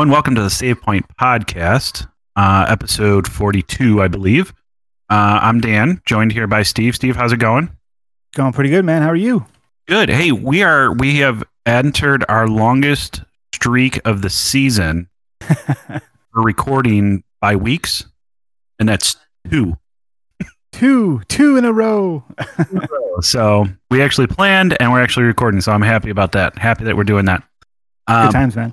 Everyone. Welcome to the Save Point Podcast, uh, episode 42, I believe. Uh, I'm Dan, joined here by Steve. Steve, how's it going? Going pretty good, man. How are you? Good. Hey, we are we have entered our longest streak of the season for recording by weeks, and that's two. Two, two in a row. So we actually planned and we're actually recording. So I'm happy about that. Happy that we're doing that. Good Um, times, man.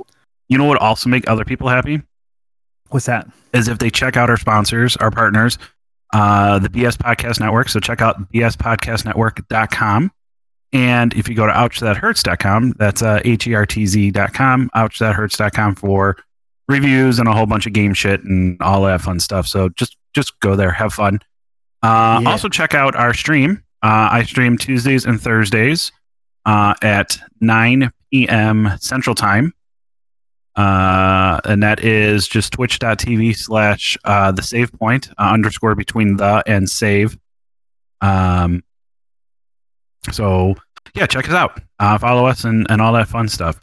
You know what also make other people happy What's that? is if they check out our sponsors, our partners, uh, the BS Podcast Network. So check out bspodcastnetwork.com. And if you go to ouchthathertz.com, that's uh, H-E-R-T-Z.com, ouchthathertz.com for reviews and a whole bunch of game shit and all that fun stuff. So just just go there, have fun. Uh, Yeah. Also check out our stream. Uh, I stream Tuesdays and Thursdays uh, at 9 p.m. Central Time. Uh, and that is just twitch.tv slash uh, the save point uh, underscore between the and save. Um, so yeah, check us out. Uh, follow us and, and all that fun stuff.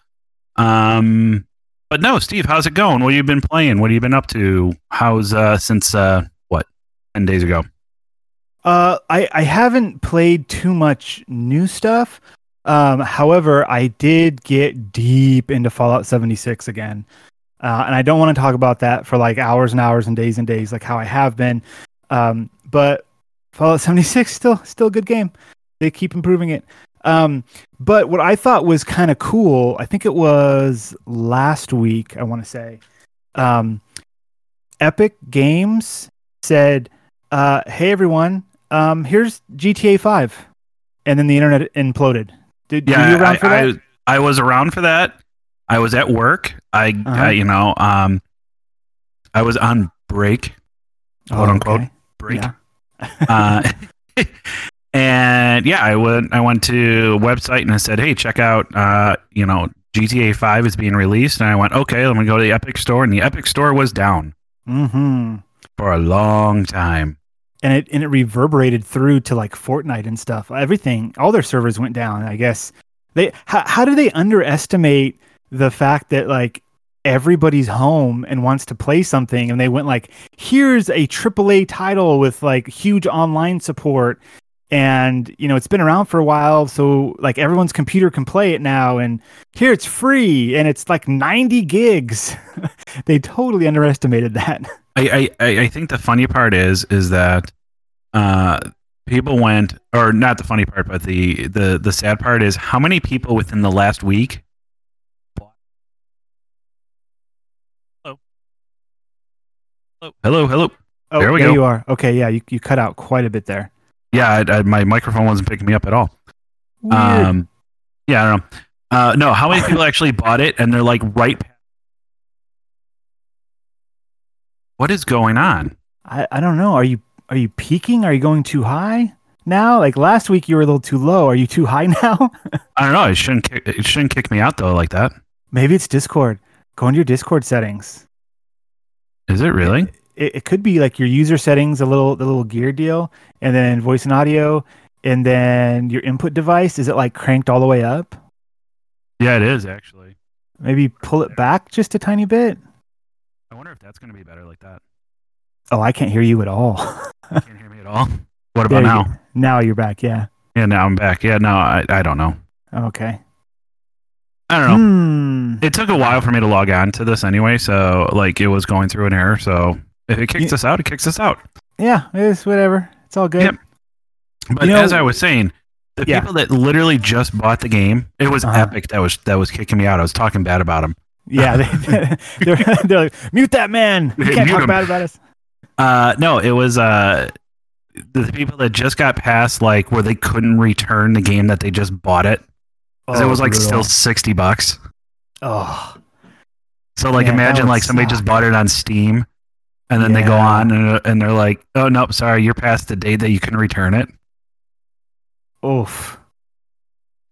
Um, but no, Steve, how's it going? What have you been playing? What have you been up to? How's uh since uh what ten days ago? Uh, I I haven't played too much new stuff. Um, however, I did get deep into Fallout 76 again, uh, and I don't want to talk about that for like hours and hours and days and days, like how I have been. Um, but Fallout 76 still still a good game. They keep improving it. Um, but what I thought was kind of cool, I think it was last week. I want to say, um, Epic Games said, uh, "Hey everyone, um, here's GTA 5," and then the internet imploded. Did were you around I, for that? I, I was around for that. I was at work. I, Uh-huh. I you know, um, I was on break, quote unquote, okay. break. Yeah. uh, and yeah, I went. I went to a website and I said, "Hey, check out, uh, you know, GTA Five is being released." And I went, "Okay, let me go to the Epic Store." And the Epic Store was down Mm-hmm. for a long time. And it and it reverberated through to like Fortnite and stuff. Everything, all their servers went down. I guess they. How, how do they underestimate the fact that like everybody's home and wants to play something, and they went like, here's a AAA title with like huge online support. And you know it's been around for a while, so like everyone's computer can play it now, and here it's free, and it's like ninety gigs. they totally underestimated that. I, I I think the funny part is is that uh, people went, or not the funny part, but the the the sad part is how many people within the last week. Hello. Hello. Hello. Hello. Oh, There we there go. you are. Okay, yeah, you, you cut out quite a bit there. Yeah, I, I, my microphone wasn't picking me up at all. Weird. Um, yeah, I don't know. Uh, no, how many people actually bought it and they're like right? What is going on? I, I don't know. Are you are you peaking? Are you going too high now? Like last week, you were a little too low. Are you too high now? I don't know. It shouldn't kick, it shouldn't kick me out though like that. Maybe it's Discord. Go into your Discord settings. Is it really? It, it could be like your user settings, a little the little gear deal, and then voice and audio, and then your input device. Is it like cranked all the way up? Yeah, it is actually. Maybe pull it back just a tiny bit. I wonder if that's going to be better like that. Oh, I can't hear you at all. You can't hear me at all. What about now? go. Now you're back. Yeah. Yeah, now I'm back. Yeah, no, I, I don't know. Okay. I don't know. Hmm. It took a while for me to log on to this anyway, so like it was going through an error. So if it kicks us out, it kicks us out. Yeah, it's whatever. It's all good. Yep. But You know- as I was saying, the Yeah. people that literally just bought the game, it was Uh-huh. Epic that was that was kicking me out. I was talking bad about them. Yeah, they, they're, they're like, mute that man. You can't talk him." bad about us. Uh, no, it was uh, the people that just got past like where they couldn't return the game that they just bought it 'cause it Oh, it was like brutal. still sixty bucks. Oh, So like Man, imagine like somebody just bought it on Steam, and then they go on and, and they're like, oh nope, sorry, you're past the date that you can return it. oof.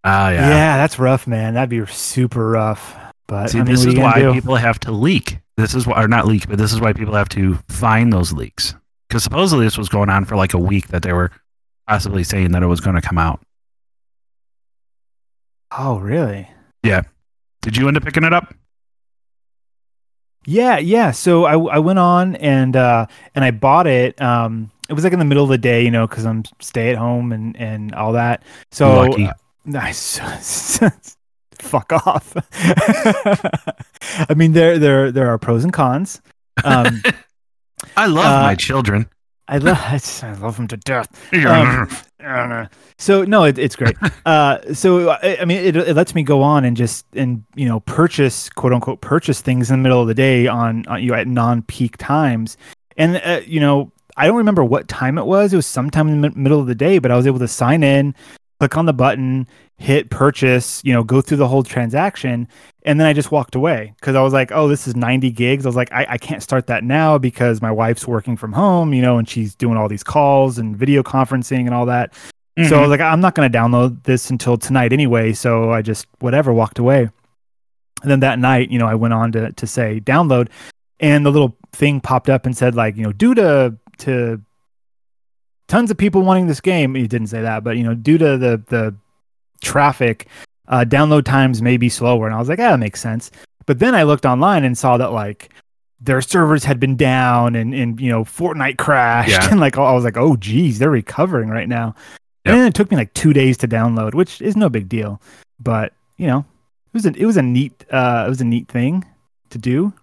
Ah, Yeah. yeah. that's rough, man. That'd be super rough. But See, I mean, this is why do? people have to leak. This is why, or not leak, but this is why people have to find those leaks. Because supposedly this was going on for like a week that they were possibly saying that it was going to come out. Oh, really? Yeah. Did you end up picking it up? Yeah, yeah. So I, I went on and uh, and I bought it. Um, it was like in the middle of the day, you know, because I'm stay at home and and all that. So Lucky. uh, nice. Fuck off. I mean, there there there are pros and cons. Um, I love Uh, my children. I love I love them to death. Um, so no, it, it's great. Uh, so I, I mean, it, it lets me go on and just and you know purchase quote unquote purchase things in the middle of the day on, on you know, at non peak times, and uh, you know I don't remember what time it was. It was sometime in the mi- middle of the day, but I was able to sign in, click on the button, hit purchase, you know, go through the whole transaction, and then I just walked away because I was like, oh, this is 90 gigs. I was like, I, I can't start that now because my wife's working from home, you know, and she's doing all these calls and video conferencing and all that. So I Mhm. was like, I'm not going to download this until tonight anyway. So I just, whatever, walked away. And then that night, you know, I went on to, to say download and the little thing popped up and said like, you know, due to, to tons of people wanting this game. He didn't say that, but you know, due to the, the traffic, uh, download times may be slower. And I was like, ah, that makes sense. But then I looked online and saw that like their servers had been down and, and you know, Fortnite crashed. Yeah. And like, I was like, oh, geez, they're recovering right now. Yep. And then it took me like two days to download, which is no big deal. But you know, it was a it was a neat uh it was a neat thing to do.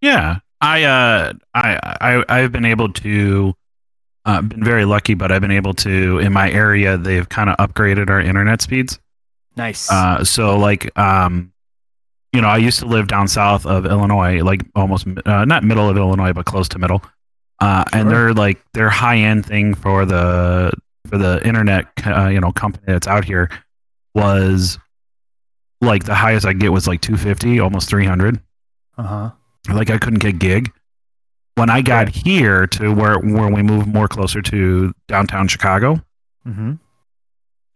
Yeah, I uh, I I I've been able to. Uh, been very lucky, but I've been able to in my area. They've kind of upgraded our internet speeds. Nice. Uh, so like, um, you know, I used to live down south of Illinois, like almost uh, not middle of Illinois, but close to middle. Uh, and they're like their high end thing for the for the internet, uh, you know, company that's out here was like the highest I get was like 250, almost 300 uh huh. like I couldn't get gig. When I got here to where where we moved more closer to downtown Chicago, Mm-hmm.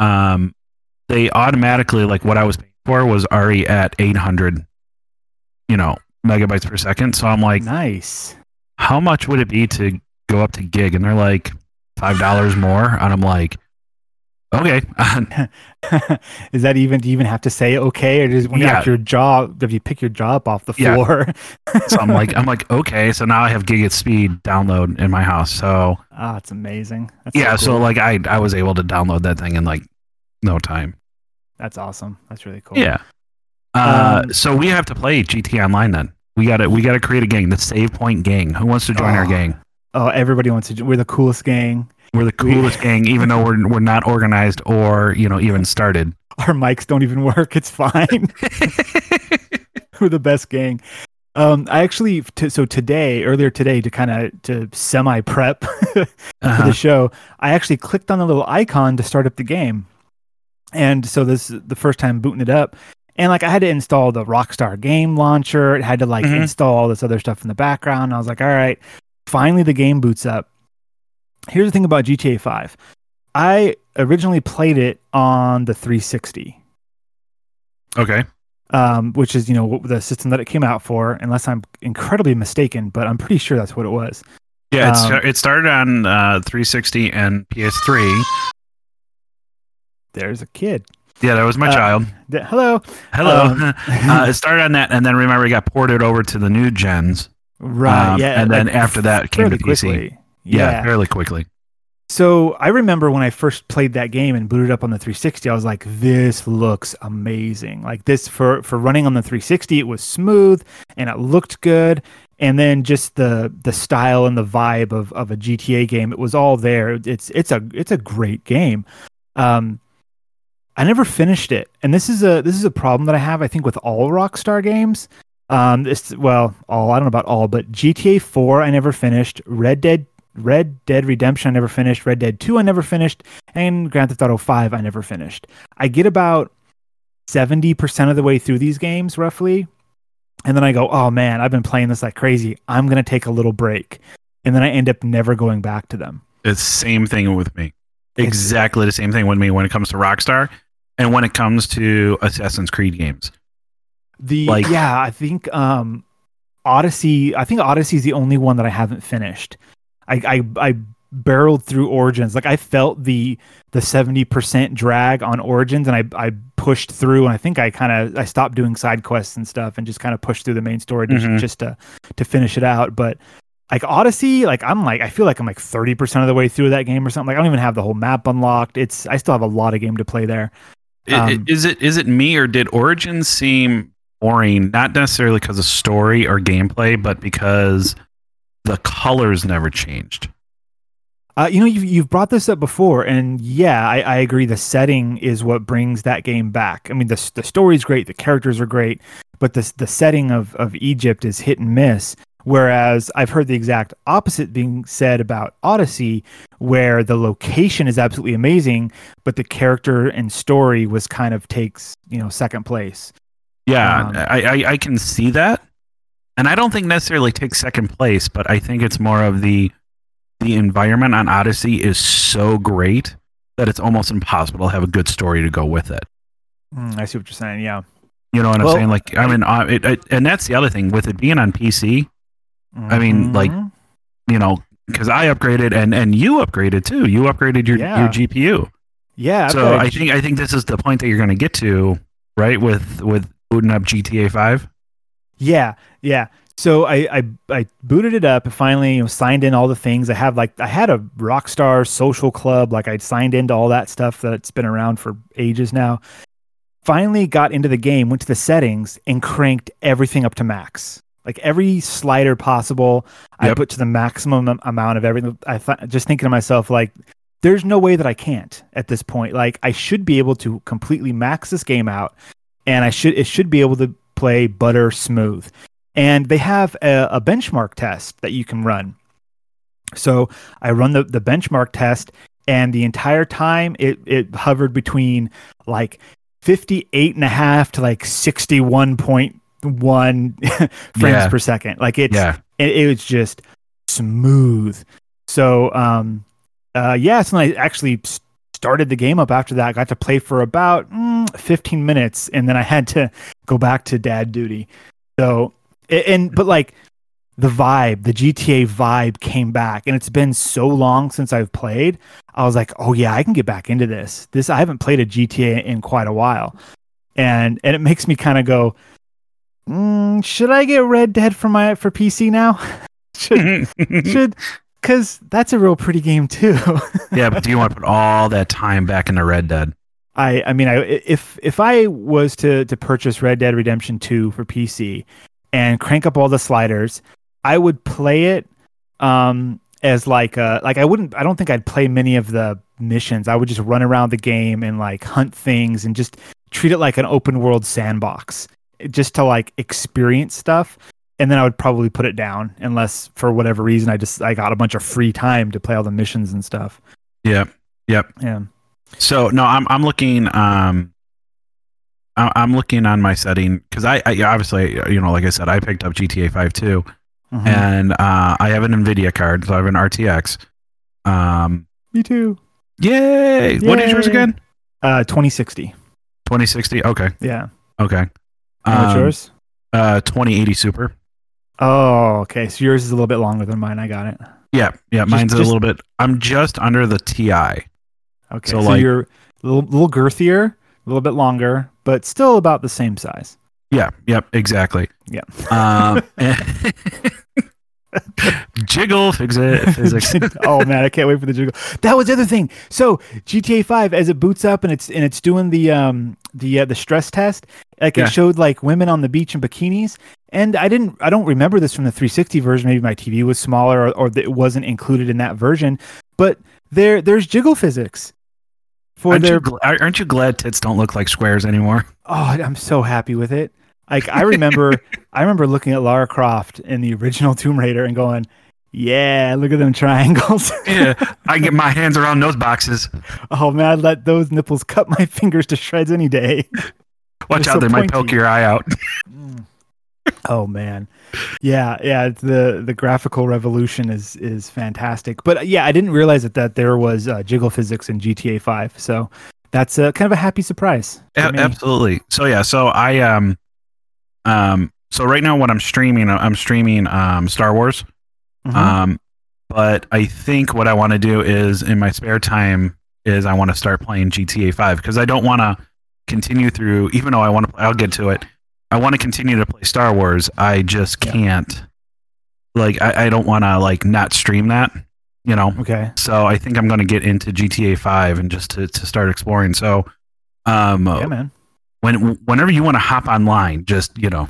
um, they automatically like what I was paying for was already at 800, you know, megabytes per second. So I'm like, Nice. how much would it be to go up to gig? And they're like five dollars more, and I'm like, okay, is that even do you even have to say okay or just when you Yeah. have your jaw if you pick your jaw up off the Yeah. floor? so I'm like, I'm like, okay, so now I have gig at speed download in my house. So ah, it's amazing. That's yeah, so cool. like I I was able to download that thing in like no time. that's awesome. That's really cool. Yeah. Uh, Um, so we have to play GTA Online then. We got to we got to create a gang, the Save Point Gang. Who wants to join our Oh. gang? Oh, everybody wants to. We're the coolest gang. We're the coolest gang, even though we're we're not organized or you know even started. Our mics don't even work. It's fine. We're the best gang. Um, I actually t- so today, earlier today, to kind of to semi prep for Uh-huh. the show, I actually clicked on the little icon to start up the game, and so this is the first time booting it up, and like I had to install the Rockstar game launcher. It had to like Mhm. install all this other stuff in the background. I was like, all right, finally the game boots up. Here's the thing about GTA 5. I originally played it on the 360 Okay. um, which is you know the system that it came out for, unless I'm incredibly mistaken, but I'm pretty sure that's what it was. Yeah, it, Um, it started on uh, 360 and PS3. There's a kid. Yeah, that was my Uh, child. Th- Hello. Hello. um, uh, it started on that, and then remember, it got ported over to the new gens. right. um, yeah. and then like, after that came to PC. quickly. Yeah, Yeah. fairly quickly. So I remember when I first played that game and booted up on the 360, I was like, "This looks amazing!" Like this for for running on the 360, it was smooth and it looked good. And then just the the style and the vibe of, of a GTA game, it was all there. It's it's a it's a great game. Um, I never finished it, and this is a this is a problem that I have. I think with all Rockstar games. Um, this well, all I don't know about all, but GTA 4 I never finished. Red Dead Red Dead Redemption I never finished. Red Dead 2 I never finished, and Grand Theft Auto 5 I never finished. I get about 70% of the way through these games roughly, and then I go, "Oh man, I've been playing this like crazy. I'm going to take a little break." And then I end up never going back to them. It's same thing with me. It's- Exactly the same thing with me when it comes to Rockstar, and when it comes to Assassin's Creed games. The Like- yeah, I think um Odyssey, I think Odyssey is the only one that I haven't finished. I I, I barreled through Origins. Like I felt the the 70% drag on Origins and I I pushed through and I think I kind of I stopped doing side quests and stuff and just kind of pushed through the main story just, Mhm. just to to finish it out. But like Odyssey, like I'm like I feel like I'm like 30% of the way through that game or something. Like I don't even have the whole map unlocked. It's I still have a lot of game to play there. Um, is it is it me or did Origins seem boring? Not necessarily because of story or gameplay, but because the colors never changed. Uh, you know, you've, you've brought this up before, and yeah, I, I agree. The setting is what brings that game back. I mean, the the story's great, the characters are great, but the the setting of of Egypt is hit and miss. Whereas I've heard the exact opposite being said about Odyssey, where the location is absolutely amazing, but the character and story was kind of takes you know second place. Yeah, Um, I, I I can see that, and I don't think necessarily takes second place, but I think it's more of the the environment on Odyssey is so great that it's almost impossible to have a good story to go with it. Mm, I see what you're saying. Yeah. You know what I'm saying? Like, I mean, uh, it, it, and that's the other thing with it being on PC. I mean, like, Mhm. You know, because I upgraded and and you upgraded too. You upgraded your Yeah. your GPU. yeah. So got a I G- think I think this is the point that you're going to get to, right? With with booting up GTA Five. Yeah, yeah. So I, I I booted it up and finally you know, signed in all the things. I have like I had a Rockstar social club, like I'd signed into all that stuff that's been around for ages now. Finally got into the game, went to the settings and cranked everything up to max. Like every slider possible, I put to the maximum amount of everything. I thought just thinking to myself like there's no way that I can't at this point. Like I should be able to completely max this game out and I should it should be able to play butter smooth. And they have a, a benchmark test that you can run. So I run the, the benchmark test, and the entire time it, it hovered between like 58 and a half to like 61.1 frames Yeah. per second. Like it's, Yeah, it, it was just smooth. So, um, uh, yeah, so I actually started the game up after that. I got to play for about mm, 15 minutes, and then I had to go back to dad duty. So, and but like the vibe, the GTA vibe came back, and it's been so long since I've played. I was like, oh yeah, I can get back into this. This I haven't played a GTA in quite a while, and and it makes me kind of go, mm, should I get Red Dead for my for PC now? should should because that's a real pretty game too. yeah. But do you want to put all that time back into Red Dead? I I mean I if if I was to to purchase Red Dead Redemption 2 for PC and crank up all the sliders, I would play it um as like uh like I wouldn't I don't think I'd play many of the missions. I would just run around the game and like hunt things and just treat it like an open world sandbox just to like experience stuff and then I would probably put it down unless for whatever reason I just I got a bunch of free time to play all the missions and stuff. Yep. Yep. Yeah. So no, I'm I'm looking um I- I'm looking on my setting because I, I obviously you know like I said I picked up GTA 5 too Mhm. and uh, I have an Nvidia card so I have an RTX. Um, Me too. yay! What is yours again? Uh 2060. 2060. Okay, Yeah. okay. And what's Um, yours? Uh, 2080 Super. Oh, okay. So yours is a little bit longer than mine. I got it. Yeah, yeah. Just- Mine's a little bit. I'm just under the TI. Okay. So, So, like- you're a little, little girthier, a little bit longer, but still about the same size. Yeah. Yep. Exactly. Yeah. Um, jiggle fix it, physics. oh man, I can't wait for the jiggle. That was the other thing. So GTA Five, as it boots up and it's and it's doing the um the uh, the stress test, like Yeah. it showed like women on the beach in bikinis, and I didn't I don't remember this from the 360 version. Maybe my TV was smaller or, or it wasn't included in that version. But there there's jiggle physics for Aren't their you, gl- aren't you glad tits don't look like squares anymore? Oh, I'm so happy with it. Like I remember, I remember looking at Lara Croft in the original Tomb Raider and going, "Yeah, look at them triangles." Yeah, I get my hands around those boxes. oh man, I'd let those nipples cut my fingers to shreds any day. Watch out, so they might poke your eye out. oh man, yeah, yeah. The the graphical revolution is is fantastic. But uh, yeah, I didn't realize that that there was uh, jiggle physics in GTA Five. So that's a, kind of a happy surprise. A- absolutely. So yeah, so I um um so right now what I'm streaming, I'm streaming um Star Wars. Mhm. Um, but I think what I want to do is in my spare time is I want to start playing GTA 5 because I don't want to continue through. Even though I want to, I'll get to it. I want to continue to play Star Wars. I just can't. Like I, I don't want to like not stream that. You know. Okay. So I think I'm going to get into GTA 5 and just to, to start exploring. So, um, Yeah, man. when whenever you want to hop online, just you know,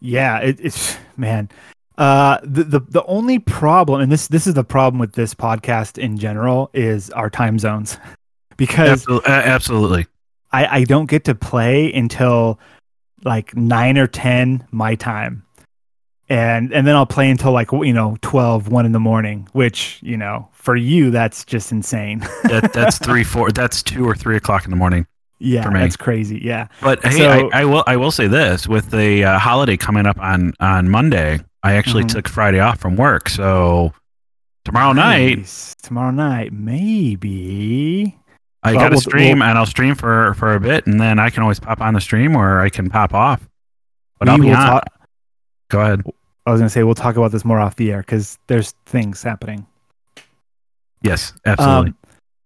Yeah, it, it's man. Uh, the, the the only problem, and this this is the problem with this podcast in general, is our time zones, because absolutely, absolutely. I I don't get to play until like nine or ten my time, and and then I'll play until like you know 12, 1 in the morning, which you know for you that's just insane. That, that's three, four. That's two or three o'clock in the morning. yeah, For me. that's crazy. Yeah, But hey, So- I, I will. I will say this: with the uh, holiday coming up on on Monday, I actually Mhm. took Friday off from work. So tomorrow night, Nice. tomorrow night maybe. I got to we'll- stream, we'll- and I'll stream for for a bit, and then I can always pop on the stream, or I can pop off. But I'll be on. talk- Go ahead. I was gonna say we'll talk about this more off the air because there's things happening. Yes, absolutely. Um,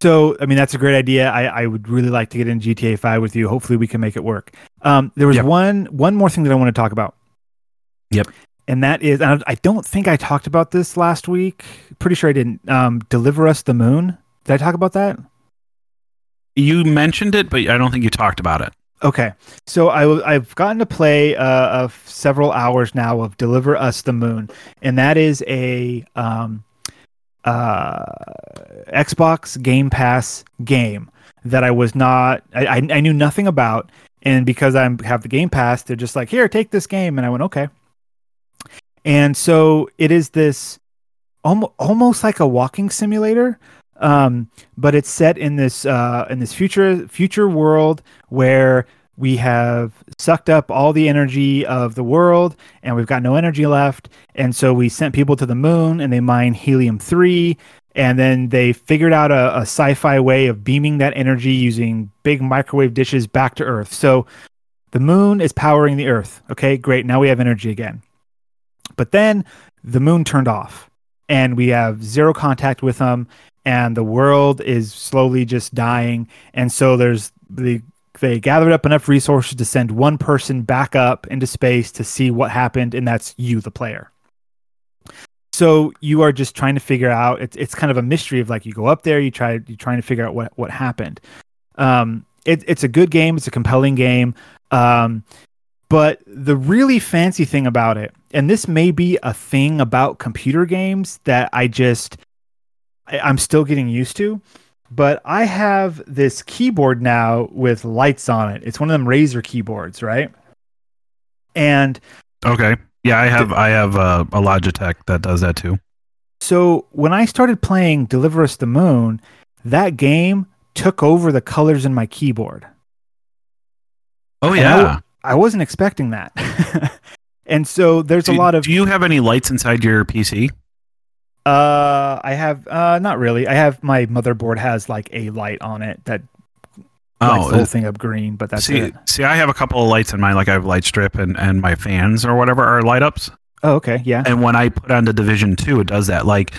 so, I mean, that's a great idea. I, I would really like to get in GTA 5 with you. Hopefully, we can make it work. Um, there was Yep. one one more thing that I want to talk about. Yep. And that is, and I I don't think I talked about this last week. Pretty sure I didn't. Um, Deliver Us the Moon. Did I talk about that? You mentioned it, but I don't think you talked about it. Okay, so I I've gotten to play uh, of several hours now of Deliver Us the Moon, and that is a um, uh, Xbox Game Pass game that I was not I, I knew nothing about, and because I have the Game Pass, they're just like, here, take this game, and I went okay. And so it is this almost like a walking simulator, um, but it's set in this uh, in this future future world where we have sucked up all the energy of the world and we've got no energy left. And so we sent people to the moon and they mine helium 3 and then they figured out a, a sci-fi way of beaming that energy using big microwave dishes back to earth. So the moon is powering the earth. Okay great. Now we have energy again. But then the moon turned off and we have zero contact with them and the world is slowly just dying. And so there's the they gathered up enough resources to send one person back up into space to see what happened and that's you the player. So you are just trying to figure out it's, it's kind of a mystery of like you go up there you try you're trying to figure out what what happened. Um it, it's a good game it's a compelling game. Um but the really fancy thing about it and this may be a thing about computer games that i just I, i'm still getting used to but I have this keyboard now with lights on it. It's one of them Razer keyboards, right? And Okay. Yeah, I have I have uh, a Logitech that does that too. so when I started playing Deliver Us the Moon, that game took over the colors in my keyboard. Oh yeah. I wasn't expecting that. and so there's do, a lot of Do you have any lights inside your PC? uh I have uh not really. I have my motherboard has like a light on it that lights Oh, the whole thing up green, but that's see, it. see, I have a couple of lights in mine. Like I have light strip and and my fans or whatever are light ups. Oh, okay, yeah. And when I put on the Division Two, it does that. Like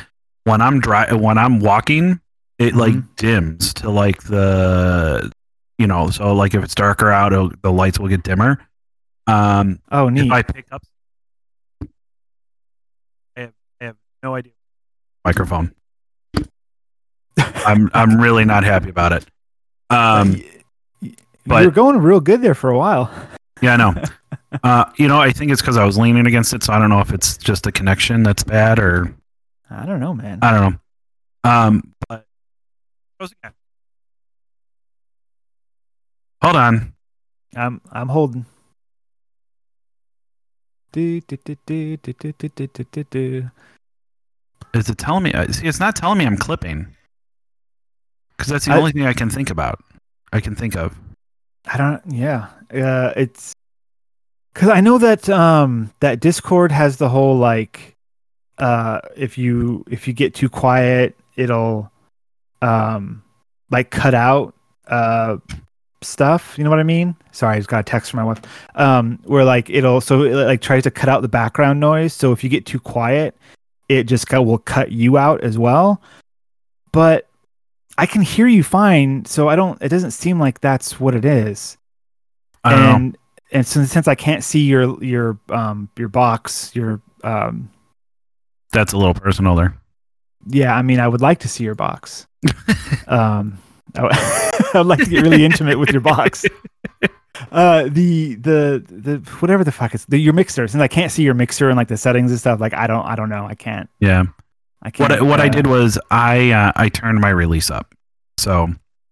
when I'm dry, when I'm walking, it like Mhm. dims to like the, you know, so like if it's darker out, it'll, the lights will get dimmer. Um, Oh, neat. if I pick up, I have, I have no idea. Microphone. I'm I'm really not happy about it. Um, Y- y- but- you were going real good there for a while. yeah, I know. Uh, you know, I think it's because I was leaning against it, so I don't know if it's just a connection that's bad or I don't know, man. I don't know. Um, but goes again. Hold on. I'm I'm holding. Do, do, do, Is it telling me? Uh, see, it's not telling me I'm clipping. Because that's the I, only thing I can think about. I can think of. I don't. Yeah. Uh, it's because I know that um that Discord has the whole like uh if you if you get too quiet it'll um like cut out uh stuff. You know what I mean? Sorry, I just got a text from my wife. Um, where like it'll so it like tries to cut out the background noise. So if you get too quiet, it just cut, will cut you out as well. But I can hear you fine, so I don't. It doesn't seem like that's what it is. I don't know. and and since, since I can't see your your um your box, your um That's a little personal there. yeah, I mean, I would like to see your box. um, I would, like to get really intimate with your box. Uh, the the the whatever the fuck is the, your mixer. Since I can't see your mixer and like the settings and stuff, like I don't I don't know. I can't. Yeah. I can't. What I, what I uh, did was I uh, I turned my release up. So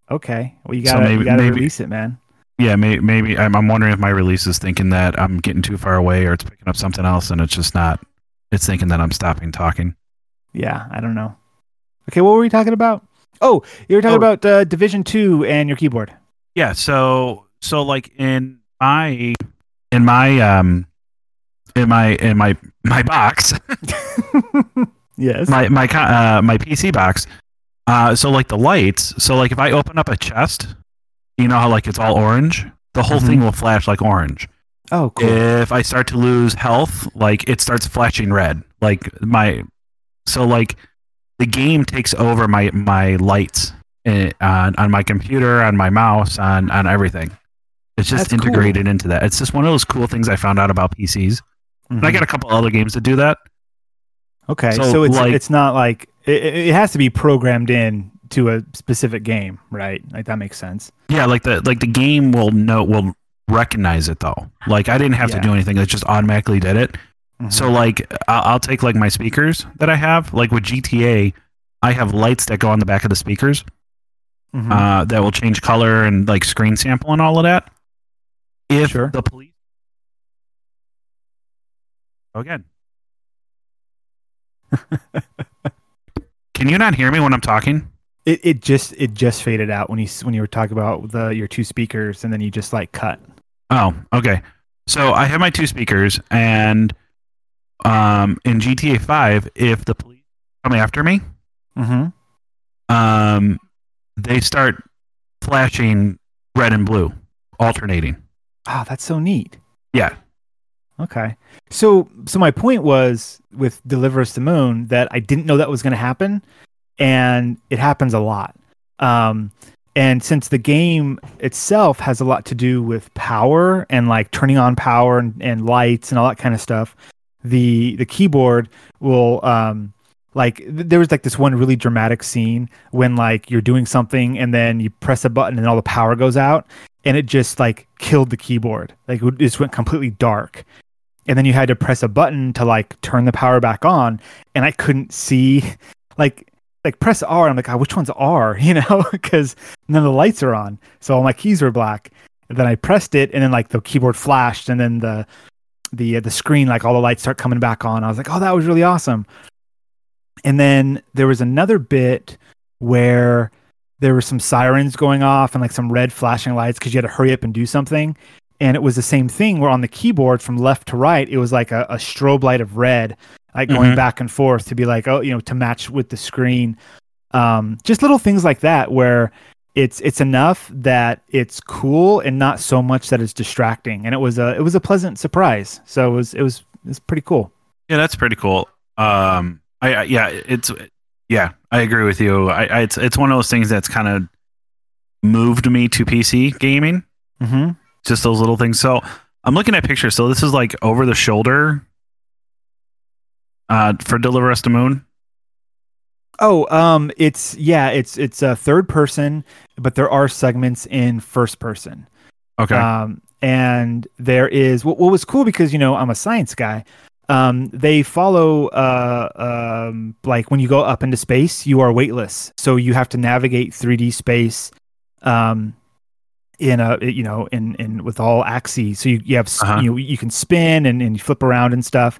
Okay, well you gotta maybe- you gotta maybe- release it, man. yeah, may, maybe I'm, I'm wondering if my release is thinking that I'm getting too far away or it's picking up something else and it's just not. It's thinking that I'm stopping talking. Yeah, I don't know. Okay, what were we talking about? Oh, you were talking Oh. about uh, Division Two and your keyboard. Yeah. So so like in my in my um in my in my my box yes. my my uh, my PC box. Uh, so like the lights. So like if I open up a chest, you know how like it's all orange. The whole thing will flash like orange. oh, cool. If I start to lose health, like it starts flashing red. Like my, so like the game takes over my my lights eh, on on my computer, on my mouse, on on everything. It's just That's cool. integrated into that. It's just one of those cool things I found out about PCs. And I Mhm. got a couple other games that do that. Okay, so, So, it's like- it's not like it, it has to be programmed in to a specific game, right? Like that makes sense. Yeah, like the like the game will know will recognize it though. Like I didn't have Yeah. to do anything; it just automatically did it. Mhm. So like I'll, I'll take like my speakers that I have. Like with GTA, I have lights that go on the back of the speakers Mhm. uh, that will change color and like screen sample and all of that. If Sure. the police again. Can you not hear me when I'm talking? it it just it just faded out when you when you were talking about the your two speakers, and then you just like cut. Oh, okay. So I have my two speakers, and um, in GTA Five, if the police come after me, Mm-hmm. um, they start flashing red and blue, alternating. Oh, that's so neat. Yeah. Okay. So so my point was with Deliver Us the Moon that I didn't know that was going to happen and it happens a lot. Um and since the game itself has a lot to do with power and like turning on power and, and lights and all that kind of stuff, the the keyboard will um like there was like this one really dramatic scene when like you're doing something and then you press a button and all the power goes out and it just like killed the keyboard. Like it just went completely dark. And then you had to press a button to like turn the power back on, and I couldn't see, like, like press R. I'm like, oh, which one's R? You know, because none of the lights are on, so all my keys were black. And then I pressed it, and then like the keyboard flashed, and then the the uh, the screen, like all the lights start coming back on. I was like, oh, that was really awesome. And then there was another bit where there were some sirens going off and like some red flashing lights because you had to hurry up and do something. And it was the same thing where on the keyboard from left to right, it was like a, a strobe light of red, like going Mhm. back and forth to be like, oh, you know, to match with the screen. Um, just little things like that where it's it's enough that it's cool and not so much that it's distracting. And it was a it was a pleasant surprise. So it was it was it was pretty cool. Yeah, that's pretty cool. Um, I, I yeah, it's yeah, I agree with you. I, I it's it's one of those things that's kind of moved me to PC gaming. Mm-hmm. Just those little things. So I'm looking at pictures. So this is like over the shoulder. Uh, for Deliver Us to Moon. Oh, um, it's yeah, it's it's a third person, but there are segments in first person. Okay. Um, and there is what, what was cool because you know I'm a science guy. Um, they follow uh, um, like when you go up into space, you are weightless, so you have to navigate 3D space. Um, in a you know in in with all axes, so you, you have Uh-huh. you you can spin and, and you flip around and stuff,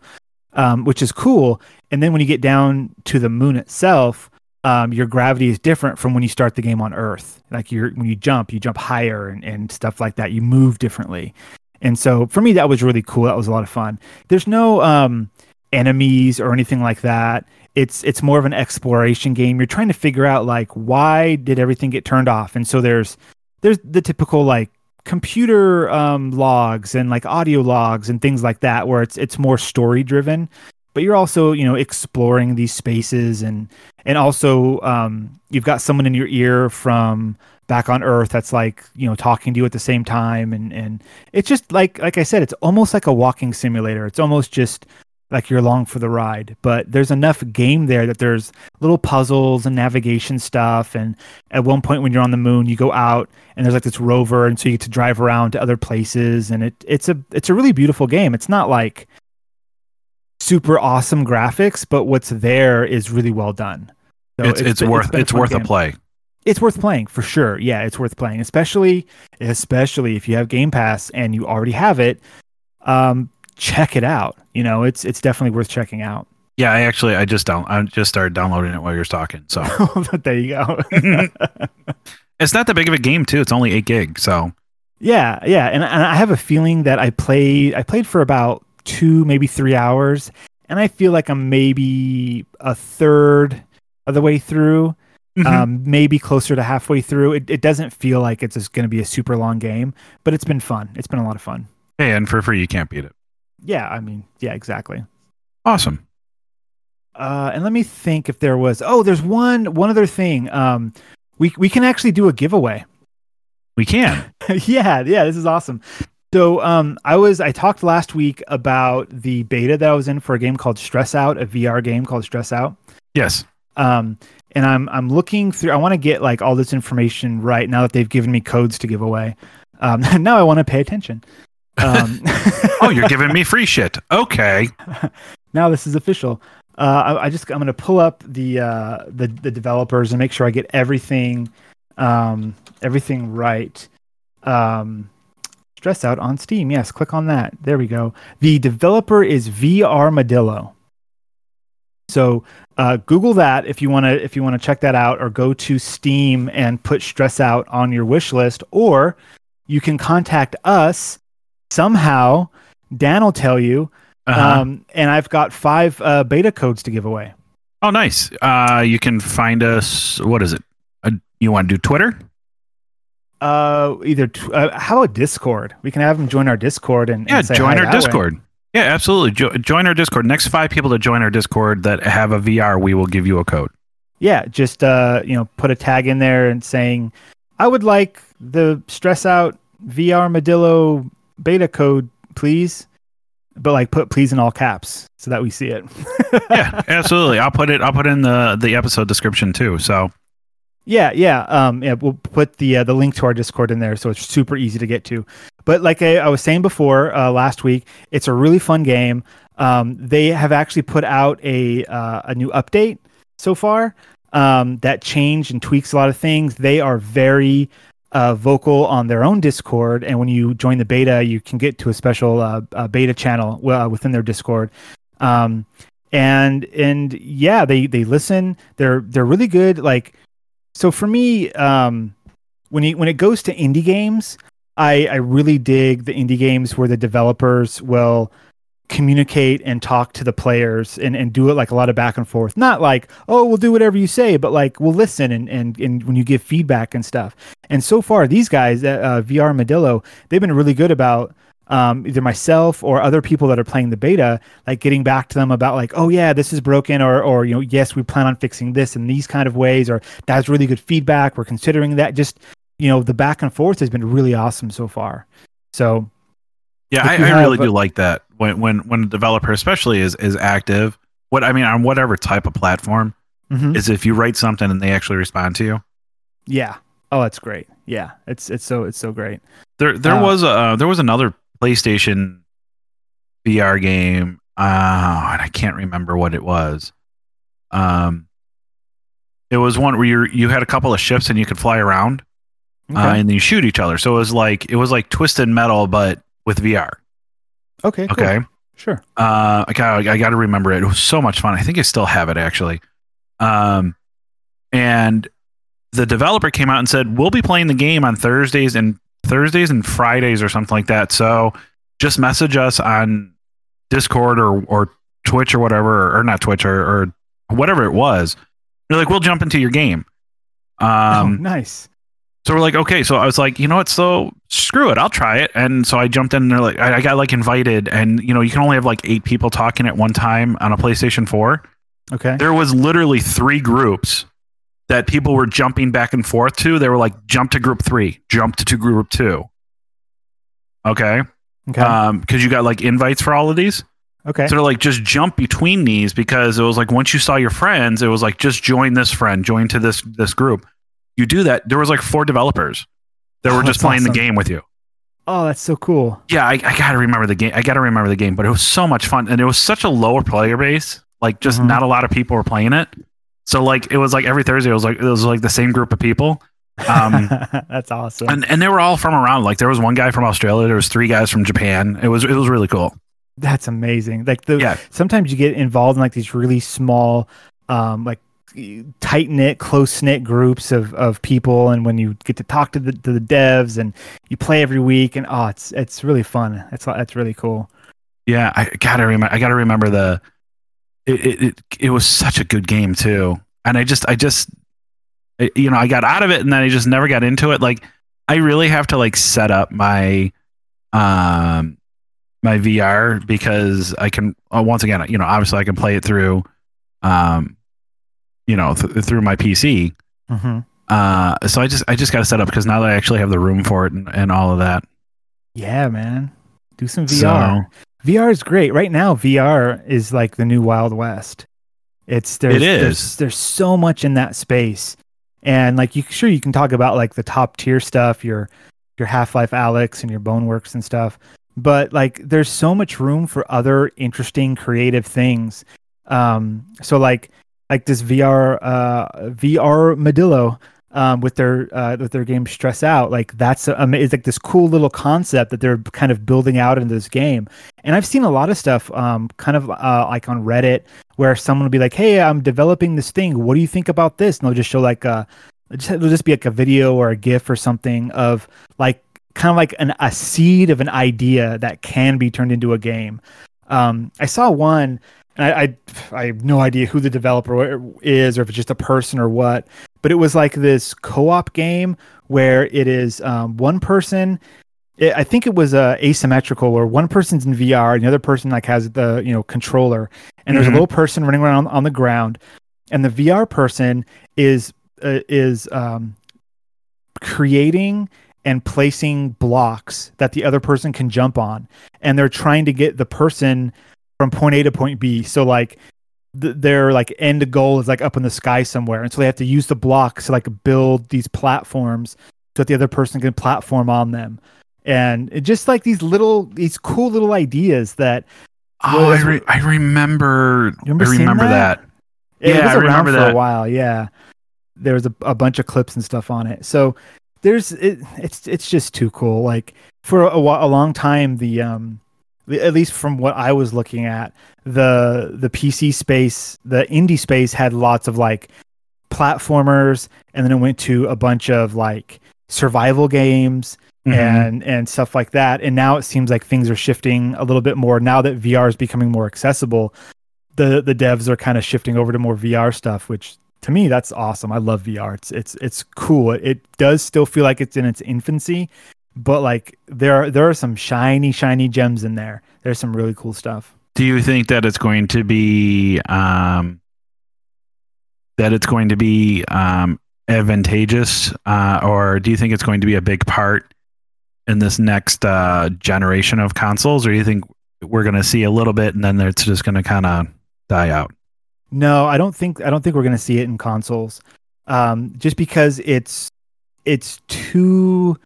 um, which is cool. And then when you get down to the moon itself, um, your gravity is different from when you start the game on Earth. Like you're when you jump, you jump higher and, and stuff like that. You move differently. And so for me, that was really cool. That was a lot of fun. There's no um, enemies or anything like that. It's it's more of an exploration game. You're trying to figure out like why did everything get turned off. And so there's there's the typical like computer um, logs and like audio logs and things like that where it's it's more story driven but you're also you know exploring these spaces and and also um, you've got someone in your ear from back on Earth that's like you know talking to you at the same time and and it's just like like I said, it's almost like a walking simulator. It's almost just like you're along for the ride. But there's enough game there that there's little puzzles and navigation stuff. And at one point when you're on the moon, you go out and there's like this rover, and so you get to drive around to other places. And it it's a it's a really beautiful game. It's not like super awesome graphics, but what's there is really well done. So it's, it's, it's worth it's, it's worth game. a play. It's worth playing for sure. Yeah, it's worth playing, especially especially if you have Game Pass and you already have it. Um, check it out. You know, it's it's definitely worth checking out. Yeah, I actually I just down I just started downloading it while you're talking. So there you go. it's not that big of a game too. It's only eight gig. So yeah, yeah, and, and I have a feeling that I played I played for about two maybe three hours, and I feel like I'm maybe a third of the way through. Mm-hmm. Um, maybe closer to halfway through. It, it doesn't feel like it's just going to be a super long game, but it's been fun. It's been a lot of fun. Hey, and for free, you can't beat it yeah, I mean, yeah, exactly. Awesome. Uh, and let me think if there was. Oh, there's one one other thing. Um, we we can actually do a giveaway. We can. yeah, yeah, this is awesome. So, um, I was I talked last week about the beta that I was in for a game called Stress Out, a VR game called Stress Out. Yes. Um, and I'm I'm looking through. I want to get like all this information right now that they've given me codes to give away. Um, now I want to pay attention. Um, oh, you're giving me free shit. Okay. now this is official. Uh, I, I, just I'm going to pull up the, uh, the the developers and make sure I get everything um, everything right. Um, stress out on Steam. Yes, click on that. There we go. The developer is VRmadillo. So uh, Google that if you want to if you want to check that out, or go to Steam and put Stress Out on your wish list, or you can contact us somehow Dan will tell you. Uh-huh. Um, and I've got five uh, beta codes to give away. Oh, nice. Uh, you can find us. What is it? Uh, you want to do Twitter? Uh, either t- uh, how about Discord? We can have them join our Discord and, yeah, and join our Discord. Way. Yeah, absolutely. Jo- join our Discord. Next five people to join our Discord that have a VR, we will give you a code. Yeah, just uh, you know, put a tag in there and saying, "I would like the stress out VRmadillo beta code, please. But like put please in all caps so that we see it. yeah, absolutely. I'll put it I'll put in the the episode description too. So yeah, yeah, um, yeah. We'll put the uh, the link to our Discord in there, so it's super easy to get to. But like I, I was saying before uh, last week, it's a really fun game. Um, they have actually put out a uh, a new update so far um, that changed and tweaks a lot of things. They are very uh, vocal on their own Discord, and when you join the beta, you can get to a special uh, beta channel uh, within their Discord. Um, and and yeah, they they listen. They're they're really good. Like so for me, um, when you when it goes to indie games, I I really dig the indie games where the developers will communicate and talk to the players and, and do it like a lot of back and forth. Not like, oh, we'll do whatever you say, but like we'll listen and, and, and when you give feedback and stuff. And so far, these guys at uh, VRmadillo, they've been really good about um, either myself or other people that are playing the beta, like getting back to them about like, oh yeah, this is broken, or or you know, yes, we plan on fixing this in these kind of ways, or that's really good feedback. We're considering that. Just you know, the back and forth has been really awesome so far. So yeah, I, I really do like that when when when a developer, especially, is is active. What I mean on whatever type of platform mm-hmm. is if you write something and they actually respond to you. Yeah. Oh, that's great. Yeah, it's it's so it's so great. There there uh, was a uh, there was another PlayStation VR game. Uh, and I can't remember what it was. Um, it was one where you you had a couple of ships and you could fly around, uh, okay. uh, and then you shoot each other. So it was like it was like Twisted Metal, but with VR. Okay. Cool. Okay. Sure. Uh, I got I got to remember it. It was so much fun. I think I still have it actually. Um, and the developer came out and said we'll be playing the game on Thursdays and Thursdays and Fridays or something like that. So just message us on Discord or or Twitch or whatever, or, not Twitch or, or whatever it was. They're like, we'll jump into your game. Um, oh, nice. So we're like, okay. So I was like, you know what? So screw it, I'll try it. And so I jumped in there. Like I, I got like invited, and you know you can only have like eight people talking at one time on a PlayStation Four. Okay. There was literally three groups that people were jumping back and forth to. They were like, jump to group three, jump to, to group two. Okay. Okay. Um, because you got like invites for all of these. okay. So they're like, just jump between these because it was like once you saw your friends, it was like just join this friend, join to this this group. You do that. There was like four developers that Oh, were just that's playing the game with you. oh, that's so cool. Yeah, I, I gotta remember the game. I gotta remember the game, but it was so much fun, and it was such a lower player base. Like, just Mhm. not a lot of people were playing it. So like, it was like every Thursday, it was like it was like the same group of people. Um, that's awesome. and and they were all from around. Like, there was one guy from Australia. There was three guys from Japan. It was it was really cool. That's amazing. Like the Yeah. sometimes you get involved in like these really small, um, like tight knit, close knit groups of, of people, and when you get to talk to the to the devs and you play every week, and oh, it's it's really fun. That's that's really cool. Yeah, I gotta remember. I gotta remember the. It, it it it was such a good game too, and I just I just, you know, I got out of it, and then I just never got into it. Like, I really have to like set up my, um, my VR because I can uh, once again, you know, obviously I can play it through, um, you know, th- through my PC. hmm Uh, so I just I just got to set up because now that I actually have the room for it and, and all of that. Yeah, man, do some VR. So VR is great. Right now, VR is like the new Wild West. It's there's, It is. There's, there's so much in that space, and like you sure you can talk about like the top tier stuff, your your Half Life Alyx and your Boneworks and stuff, but like there's so much room for other interesting creative things. Um, so like like this VR uh VR Medillo um, with their uh, with their game Stress Out. Like that's um, it's like this cool little concept that they're kind of building out into this game. And I've seen a lot of stuff, um, kind of uh, like on Reddit, where someone will be like, "Hey, I'm developing this thing. What do you think about this?" And they'll just show like a, just, it'll just be like a video or a GIF or something of like kind of like an a seed of an idea that can be turned into a game. Um, I saw one, and I, I I have no idea who the developer is or if it's just a person or what, but it was like this co-op game where it is um, one person. It, I think it was uh, asymmetrical, where one person's in VR and the other person like has the you know controller, and there's a Mhm. little person running around on the ground, and the VR person is uh, is um, creating and placing blocks that the other person can jump on, and they're trying to get the person from point A to point B. So like th- their like end goal is like up in the sky somewhere, and so they have to use the blocks to like build these platforms so that the other person can platform on them. And it just like these little, these cool little ideas that oh, I, re- I remember remember I remember that? that. it Yeah, was I around remember for that. a while. Yeah, there was a, a bunch of clips and stuff on it. So there's it, it's it's just too cool. Like for a, a long time, the um, at least from what I was looking at, the the PC space, the indie space had lots of like platformers, and then it went to a bunch of like survival games Mhm. and and stuff like that. And now it seems like things are shifting a little bit more. Now that VR is becoming more accessible, the the devs are kind of shifting over to more VR stuff, which to me that's awesome. I love VR. It's it's it's cool. It, it does still feel like it's in its infancy, but like there are there are some shiny shiny gems in there. There's some really cool stuff. Do you think that it's going to be um, that it's going to be um, advantageous, uh, or do you think it's going to be a big part in this next uh, generation of consoles, or do you think we're going to see a little bit and then it's just going to kind of die out? No, I don't think I don't think we're gonna see it in consoles. Um, just because it's it's too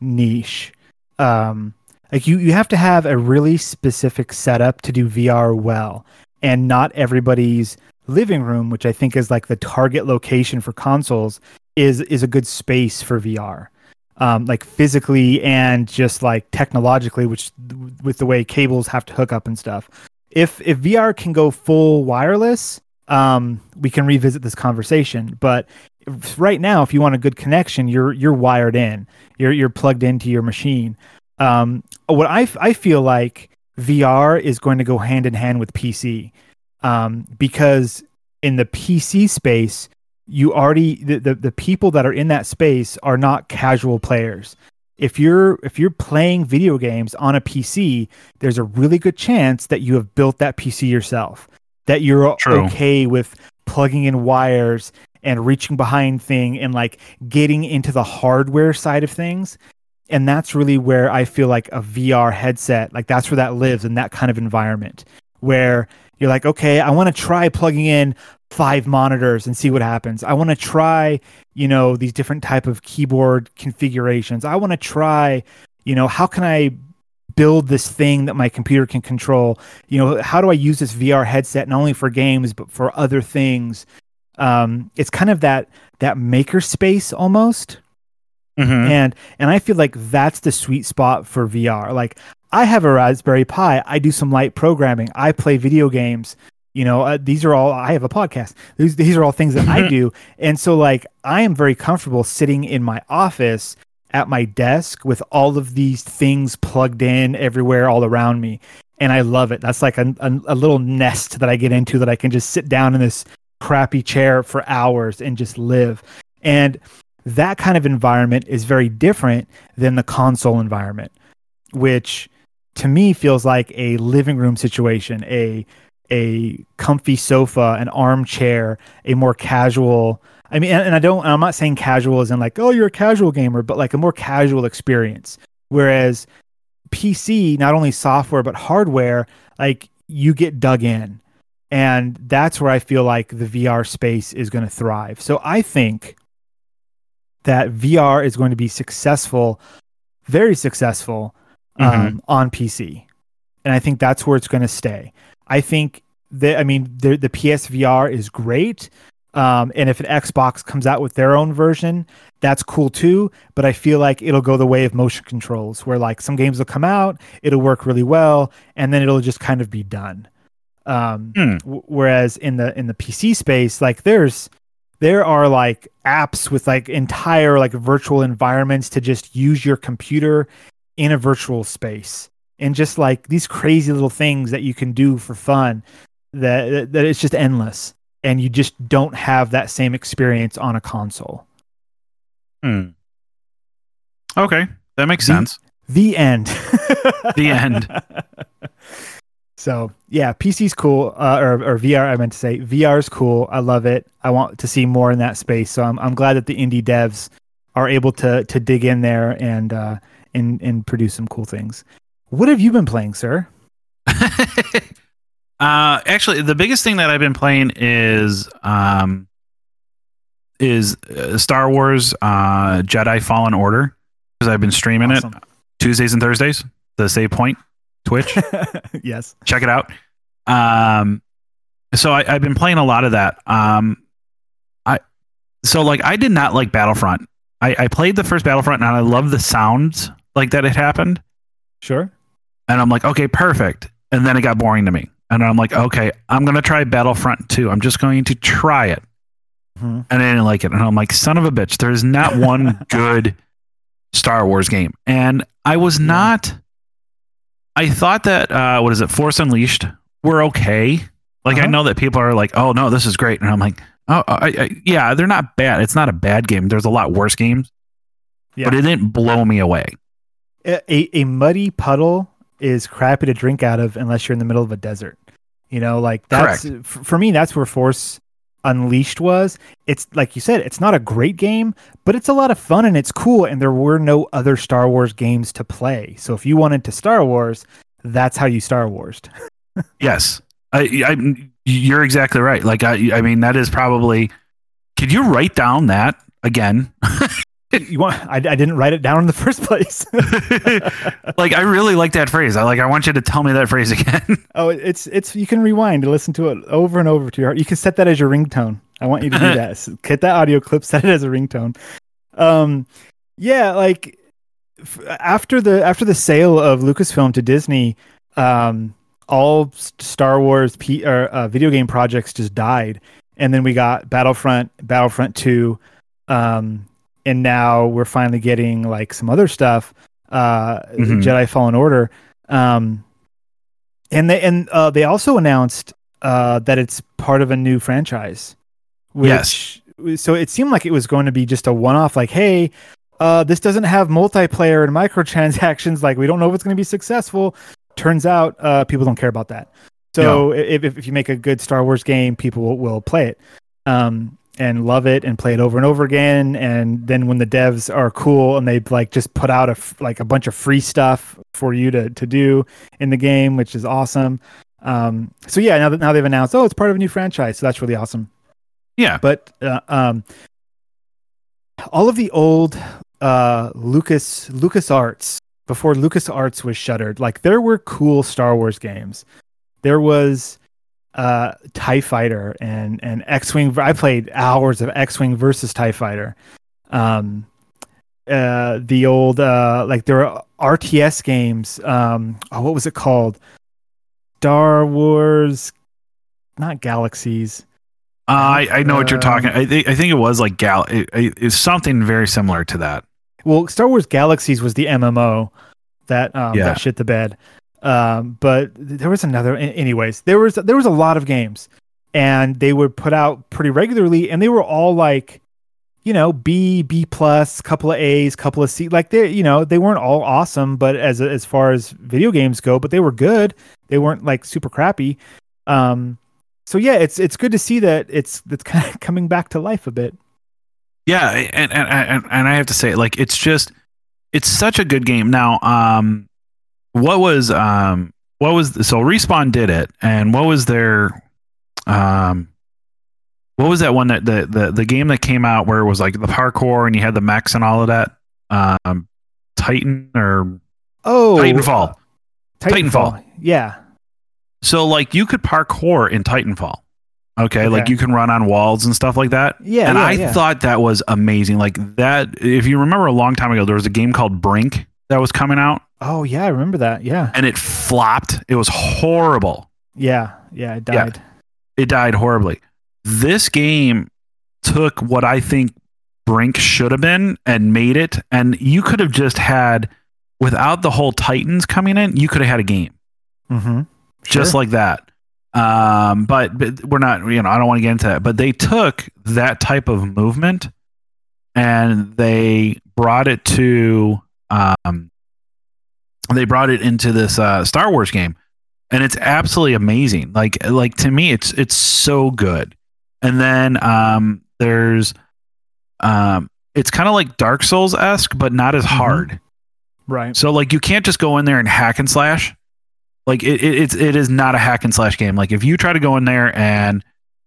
niche. Um, like you you have to have a really specific setup to do VR well, and not everybody's living room, which I think is like the target location for consoles, is is a good space for VR. Um, like physically and just like technologically, which with the way cables have to hook up and stuff if if VR can go full wireless, um, we can revisit this conversation. But right now, if you want a good connection, you're you're wired in. You're you're plugged into your machine. Um, what I feel like VR is going to go hand in hand with PC, um, because in the PC space, you already the, the, the people that are in that space are not casual players if you're if you're playing video games on a PC, there's a really good chance that you have built that PC yourself. That you're True. okay with plugging in wires and reaching behind thing and like getting into the hardware side of things. And that's really where I feel like a VR headset, like that's where that lives in that kind of environment where you're like, okay, I want to try plugging in five monitors and see what happens. I want to try, you know, these different type of keyboard configurations. I want to try, you know, how can I build this thing that my computer can control? You know, how do I use this VR headset not only for games but for other things? Um, it's kind of that that maker space almost. Mhm. And and I feel like that's the sweet spot for VR. Like I have a Raspberry Pi. I do some light programming. I play video games. You know, uh, these are all. I have a podcast. These these are all things that I do. And so like I am very comfortable sitting in my office at my desk with all of these things plugged in everywhere all around me. And I love it. That's like a, a, a little nest that I get into that I can just sit down in this crappy chair for hours and just live. And that kind of environment is very different than the console environment, which to me feels like a living room situation, a a comfy sofa, an armchair, a more casual. I mean, and, I don't. I'm not saying casual as in like, oh, you're a casual gamer, but like a more casual experience. Whereas PC, not only software but hardware, like you get dug in, and that's where I feel like the VR space is going to thrive. So I think that VR is going to be successful, very successful um, on PC. And I think that's where it's going to stay. I think that, I mean, the, the PSVR is great. Um, and if an Xbox comes out with their own version, that's cool too. But I feel like it'll go the way of motion controls, where like some games will come out, it'll work really well, and then it'll just kind of be done. Um, Hmm. w- whereas in the in the PC space, like there's there are like apps with like entire like virtual environments to just use your computer in a virtual space and just like these crazy little things that you can do for fun that that, that it's just endless and you just don't have that same experience on a console Hmm. Okay, that makes The- sense. the end The end. so yeah pc's cool uh, or, or vr i meant to say vr is cool. I love it. I want to see more in that space. So i'm, I'm glad that the indie devs are able to to dig in there and uh and and produce some cool things. What have you been playing sir? Uh, actually, the biggest thing that I've been playing is um, is uh, Star Wars uh, Jedi Fallen Order because I've been streaming it Tuesdays and Thursdays. The Save Point Twitch. yes check it out. Um, so I, I've been playing a lot of that. Um, I so like I did not like Battlefront. I, I played the first Battlefront and I love the sounds like that it happened, sure and I'm like, okay, perfect. And then it got boring to me, and I'm like, okay, I'm gonna try Battlefront 2. I'm just going to try it, Mhm. and I didn't like it, and I'm like, son of a bitch. There's not one good Star Wars game, and I was Yeah. not. I thought that uh, what is it, Force Unleashed, were okay. Like I Uh-huh. know that people are like, oh no, this is great, and I'm like, oh I, I, yeah, they're not bad. It's not a bad game. There's a lot worse games, Yeah. but it didn't blow me away. a, a a muddy puddle is crappy to drink out of unless you're in the middle of a desert. You know, like that's f- for me. That's where Force Unleashed was. It's like you said, it's not a great game, but it's a lot of fun and it's cool. And there were no other Star Wars games to play. So if you wanted to Star Wars, that's how you Star Wars. Yes, I, I, you're exactly right. Like I, I mean, that is probably. Could you write down that again? you want? I, I didn't write it down in the first place. like I really like that phrase. I like. I want you to tell me that phrase again. oh, it's it's you can rewind and listen to it over and over to your heart. You can set that as your ringtone. I want you to do that. Get that audio clip, set it as a ringtone. Um, yeah, like f- after the after the sale of Lucasfilm to Disney, um, all Star Wars P- or uh, video game projects just died, and then we got Battlefront, Battlefront Two, um, and now we're finally getting like some other stuff, uh, Mhm. Jedi Fallen Order, um, and they and uh, they also announced uh, that it's part of a new franchise, which Yes. so it seemed like it was going to be just a one-off like hey uh, this doesn't have multiplayer and microtransactions like we don't know if it's going to be successful turns out uh, people don't care about that so if, if you make a good star wars game people will, will play it um, and love it and play it over and over again and then when the devs are cool and they like just put out a f- like a bunch of free stuff for you to to do in the game which is awesome um, so yeah now that now they've announced oh it's part of a new franchise so that's really awesome Yeah. but uh, um, all of the old uh, Lucas Lucas Arts before Lucas Arts was shuttered, like there were cool Star Wars games. There was uh, Tie Fighter and and X Wing. I played hours of X Wing versus Tie Fighter. Um, uh, the old uh, like there were RTS games. Um, oh, what was it called? Star Wars, not Galaxies. Uh, I, I know what you're talking. Um, I think I think it was like gal. It, it, it's something very similar to that. Well, Star Wars Galaxies was the MMO that um, Yeah. that shit the bed. Um, but there was another. Anyways, there was there was a lot of games, and they would put out pretty regularly, and they were all like, you know, B B plus, couple of A's, couple of C. Like they, you know, they weren't all awesome, but as as far as video games go, but they were good. They weren't like super crappy. Um, so yeah, it's it's good to see that it's it's kind of coming back to life a bit. Yeah, and and and, and I have to say, like, it's just it's such a good game. Now, um, what was um, what was so respawn did it, and what was their um, what was that one that the the the game that came out where it was like the parkour and you had the mechs and all of that, um, Titan or Oh, Titanfall. Titanfall. Yeah. So like you could parkour in Titanfall. Okay, like you can run on walls and stuff like that. Yeah, and yeah, I yeah. thought that was amazing. Like that, if you remember a long time ago, there was a game called Brink that was coming out, Oh yeah, I remember that. Yeah. and it flopped. It was horrible. Yeah. Yeah. It Yeah. died. It died horribly. This game took what I think Brink should have been and made it, and you could have just had without the whole Titans coming in, you could have had a game. Mm-hmm. just like that. Um, but, but we're not, you know, I don't want to get into that. But they took that type of movement and they brought it to, um, they brought it into this uh, Star Wars game, and it's absolutely amazing. Like, like to me, it's it's so good. And then um, there's, um, it's kind of like Dark Souls esque, but not as Mhm. hard. right. So like you can't just go in there and hack and slash. Like it, it it's it is not a hack and slash game. Like if you try to go in there and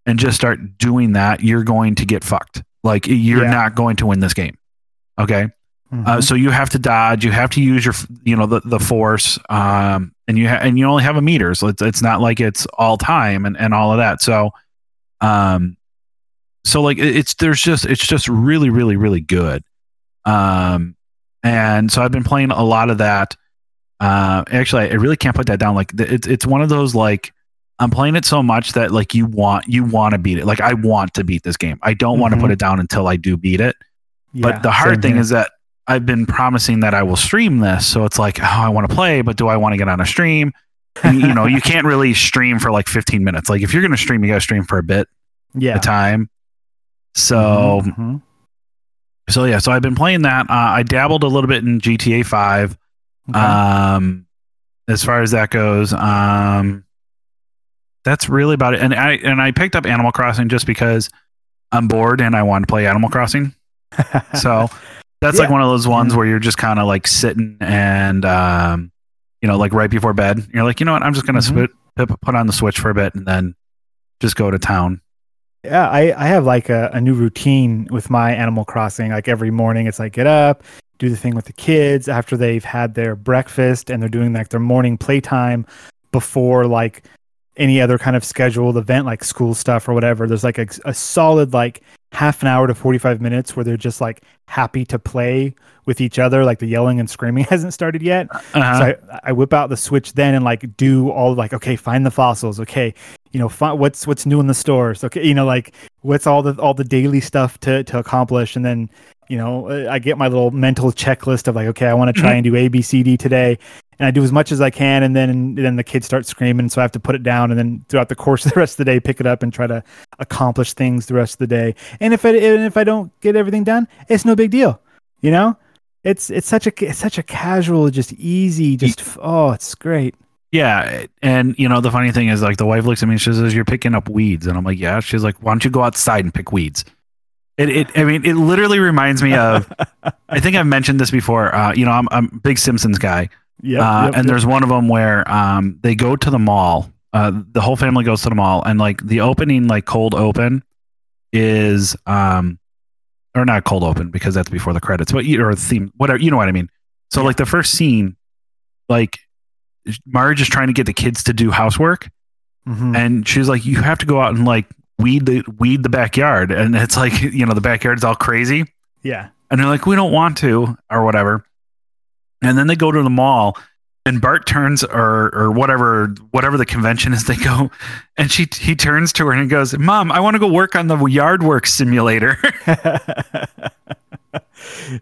and just start doing that, you're going to get fucked. Like you're Yeah. not going to win this game. Okay. Uh, Mhm. so you have to dodge. You have to use your you know the, the force. Um, and you ha- and you only have a meter, so it's it's not like it's all time and and all of that. So, um, so like it's there's just it's just really really really good. Um, and so I've been playing a lot of that. Uh, actually, I really can't put that down. Like it's it's one of those like I'm playing it so much that like you want you want to beat it. Like I want to beat this game. I don't want to put it down until I do beat it. Yeah, But the hard thing here. is that I've been promising that I will stream this. So it's like, oh, I want to play, but do I want to get on a stream? And, you know, you can't really stream for like 15 minutes. Like if you're going to stream, you got to stream for a bit yeah. at a time. So, Mhm. so yeah, so I've been playing that. Uh, I dabbled a little bit in GTA 5. Okay. Um, as far as that goes, um, that's really about it. And I and I picked up Animal Crossing just because I'm bored and I want to play Animal Crossing. So that's like one of those ones Mhm. where you're just kind of like sitting and um, you know, like right before bed, you're like, you know what, I'm just gonna Mhm. spit, put on the Switch for a bit and then just go to town. yeah, I, I have like a, a new routine with my Animal Crossing. Like every morning, it's like get up, do the thing with the kids after they've had their breakfast and they're doing like their morning playtime before like any other kind of scheduled event like school stuff or whatever. There's like a, a solid like half an hour to 45 minutes where they're just like happy to play with each other. Like the yelling and screaming hasn't started yet. Uh-huh. So I, I whip out the switch then and like do all like okay, find the fossils. Okay, you know, find what's what's new in the stores. Okay, you know, like what's all the all the daily stuff to to accomplish, and then you know I get my little mental checklist of like okay, I want to try and do A B C D today, and I do as much as I can, and then and then the kids start screaming, so I have to put it down, and then throughout the course of the rest of the day, pick it up and try to accomplish things the rest of the day. And if I and if I don't get everything done, it's no big deal, you know. It's it's such a it's such a casual, just easy, just oh, it's great. Yeah, and you know the funny thing is, like the wife looks at me and she says, "You're picking up weeds," and I'm like, "Yeah." She's like, "Why don't you go outside and pick weeds?" It, it I mean, it literally reminds me of. I think I've mentioned this before. Uh, you know, I'm I'm a big Simpsons guy. Yeah, Uh, yep, and yep. there's one of them where um, they go to the mall. Uh, the whole family goes to the mall, and like the opening, like cold open, is um, or not cold open because that's before the credits, but you or theme, whatever. You know what I mean? So Yeah. like the first scene, like Marge is trying to get the kids to do housework, Mhm. and she's like, "You have to go out and like weed the weed the backyard," and it's like you know the backyard's all crazy. yeah, And they're like, we don't want to, or whatever. And then they go to the mall, and Bart turns, or or whatever, whatever the convention is, they go, and she he turns to her and he goes, "Mom, I want to go work on the yard work simulator."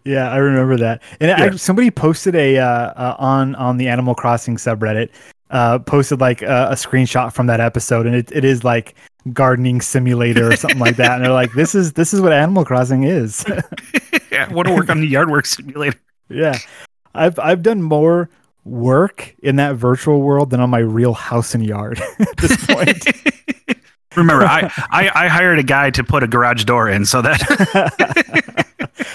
yeah, I remember that. And I, somebody posted a uh, uh, on on the Animal Crossing subreddit, uh, posted like a, a screenshot from that episode, and it, it is like gardening simulator or something like that. And they're like, "This is this is what Animal Crossing is." I want to work on the yard work simulator. yeah, I've I've done more work in that virtual world than on my real house and yard at this point. Remember, I, I I hired a guy to put a garage door in, so that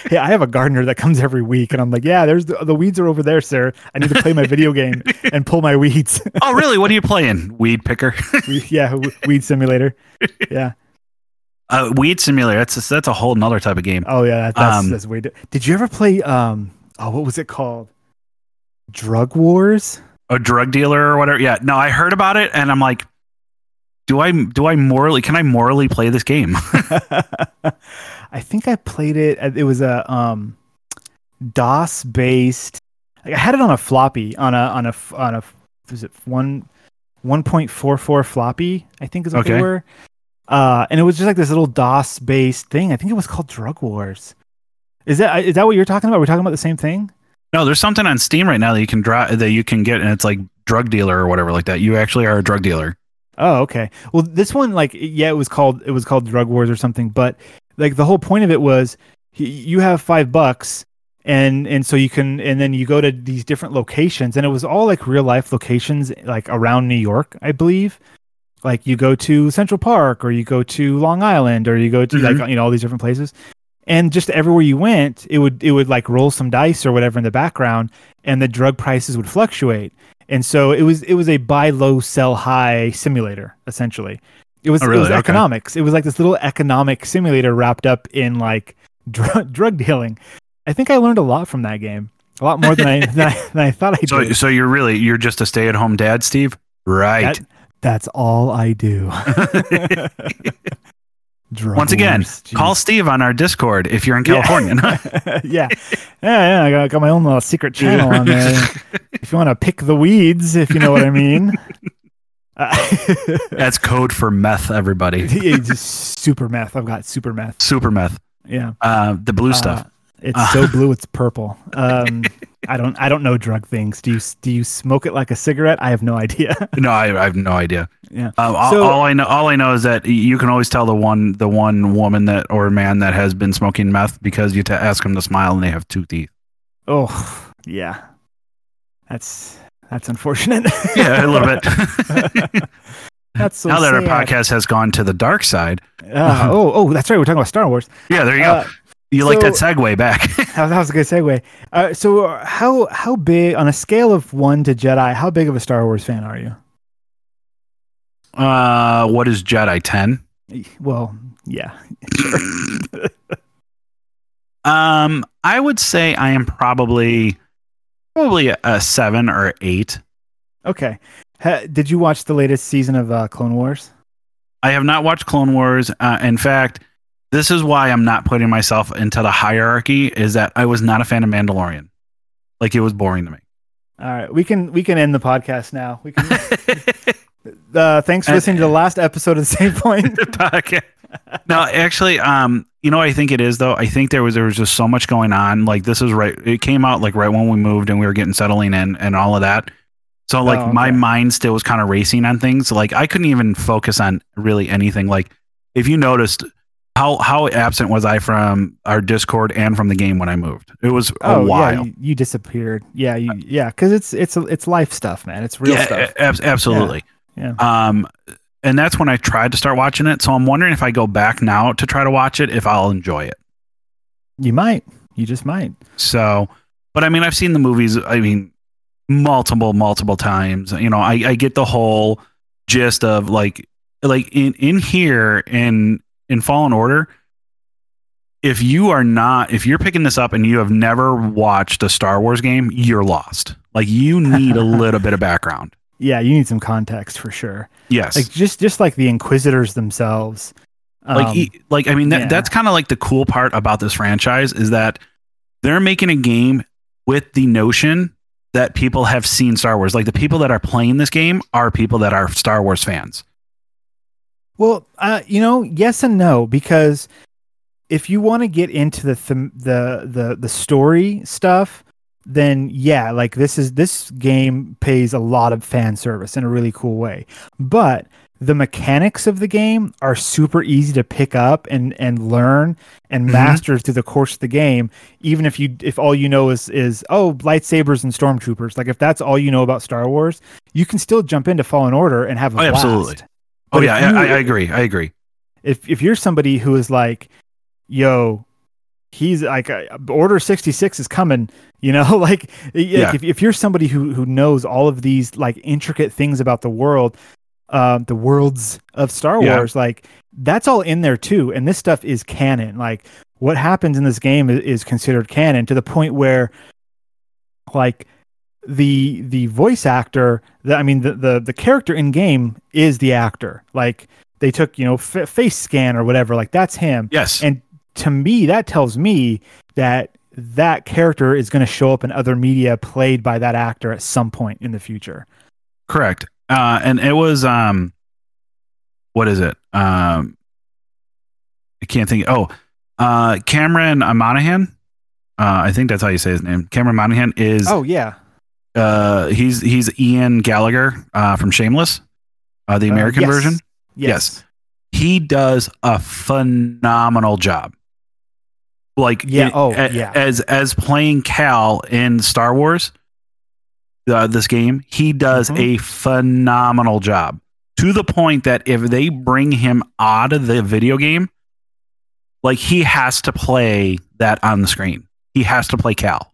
yeah, I have a gardener that comes every week, and I'm like, yeah, there's the, the weeds are over there, sir. I need to play my video game and pull my weeds. oh really? What are you playing? Weed picker, yeah, w- weed simulator. Yeah. uh, weed simulator. That's a, that's a whole nother type of game. Oh yeah, that's Um, that's way. Did you ever play? Um. Oh, what was it called? Drug Wars. a drug dealer or whatever. Yeah, no, I heard about it and I'm like, do I do I morally can I morally play this game? I think I played it. It was a um, DOS based. I had it on a floppy on a on a on a was it one one point four four floppy? I think is what they were. Uh, and it was just like this little DOS based thing. I think it was called Drug Wars. Is that is that what you're talking about? We're talking about the same thing. No, there's something on Steam right now that you can draw that you can get and it's like drug dealer or whatever like that. You actually are a drug dealer. Oh, okay. Well, this one, like, yeah, it was called it was called Drug Wars or something, but like the whole point of it was you have five bucks, and and so you can and then you go to these different locations, and it was all like real life locations, like around New York, I believe. Like you go to Central Park, or you go to Long Island, or you go to like mm-hmm. you know all these different places, and just everywhere you went, it would it would like roll some dice or whatever in the background, and the drug prices would fluctuate. And so it was it was a buy low sell high simulator essentially. It was Oh, it was Okay. economics. It was like this little economic simulator wrapped up in like drug drug dealing. I think i learned a lot from that game. A lot more than i than I, than I thought i So did. so you're really you're just a stay at home dad, Steve? Right. That- that's all i do Drug Once again, wars, call Steve on our Discord if you're in California. yeah. yeah, yeah, yeah. I got, got my own little secret channel on there. if you want to pick the weeds, if you know what I mean. Uh, That's code for meth, everybody. Yeah, just super meth. I've got super meth. Super meth. Yeah, Uh, the blue stuff. Uh, it's Uh. so blue, it's purple. Um, I don't, I don't know drug things. Do you, do you smoke it like a cigarette? I have no idea. No, I, I have no idea. yeah. Uh, all, So- all I know, all I know is that you can always tell the one, the one woman that or man that has been smoking meth because you t- ask them to smile and they have two teeth. Oh, yeah. That's that's unfortunate. Yeah, a little bit. that's so now that our podcast has gone to the dark side, Uh, oh, oh, that's right. We're talking about Star Wars. yeah, there you Uh, go. You like that segue back? That was a good segue. Uh, so, how how big on a scale of one to Jedi? How big of a Star Wars fan are you? uh, what is Jedi ten? Well, yeah. Um, I would say I am probably probably a, a seven or eight. Okay. Ha, did you watch the latest season of uh, Clone Wars? I have not watched Clone Wars. Uh, in fact, this is why I'm not putting myself into the hierarchy. Is that I was not a fan of Mandalorian. Like it was boring to me. All right, we can we can end the podcast now. We can. Uh, thanks for listening to the last episode of the Save Point. podcast. No, actually, um, you know, I think it is though. I think there was there was just so much going on. Like this is right. It came out like right when we moved and we were getting settling in and all of that. So like Oh, okay. my mind still was kind of racing on things. Like I couldn't even focus on really anything. Like if you noticed how how absent was I from our Discord and from the game when I moved? It was a oh while. yeah, you, you disappeared. Yeah, you, yeah, because it's it's it's life stuff, man. It's real yeah, stuff. a- abs- absolutely. Yeah. Um, and that's when I tried to start watching it. So I'm wondering if I go back now to try to watch it, if I'll enjoy it. You might. You just might. So, but I mean, I've seen the movies. I mean, multiple, multiple times. You know, I, I get the whole gist of like, like in in here in in Fallen Order. If you are not, if you're picking this up and you have never watched a Star Wars game, you're lost. Like you need a little bit of background. Yeah, you need some context for sure. Yes. Like just just like the Inquisitors themselves. like Um, e- like i mean that, yeah. that's kind of like the cool part about this franchise is that they're making a game with the notion that people have seen star wars like the people that are playing this game are people that are star wars fans Well, uh, you know, yes and no, because if you want to get into the them the the the story stuff, then yeah, like this is this game pays a lot of fan service in a really cool way. But the mechanics of the game are super easy to pick up and and learn and Mhm. master through the course of the game even if you if all you know is is oh lightsabers and stormtroopers like if that's all you know about star wars you can still jump into fallen order and have a Oh, blast. absolutely. Oh But yeah you- I, I agree i agree if if you're somebody who is like, yo, he's like uh, Order sixty six is coming, you know, like, Yeah. if if you're somebody who who knows all of these like intricate things about the world, uh, the worlds of Star Yeah. Wars, like that's all in there too, and this stuff is canon. Like what happens in this game is, is considered canon to the point where, like. The the voice actor, the, I mean the, the the character in game is the actor. Like they took you know f- face scan or whatever like that's him. Yes. And to me that tells me that that character is going to show up in other media played by that actor at some point in the future. Correct. Uh and it was um what is it? Um i can't think oh uh cameron monaghan? Uh i think that's how you say his name. Cameron monaghan is oh yeah uh he's he's ian gallagher uh from shameless uh the Uh, american yes. version? Yes, he does a phenomenal job. Like Yeah, it- oh, a- yeah. as as playing cal in star wars uh, this game he does Mhm. a phenomenal job. To the point that if they bring him out of the video game like he has to play that on the screen. He has to play cal.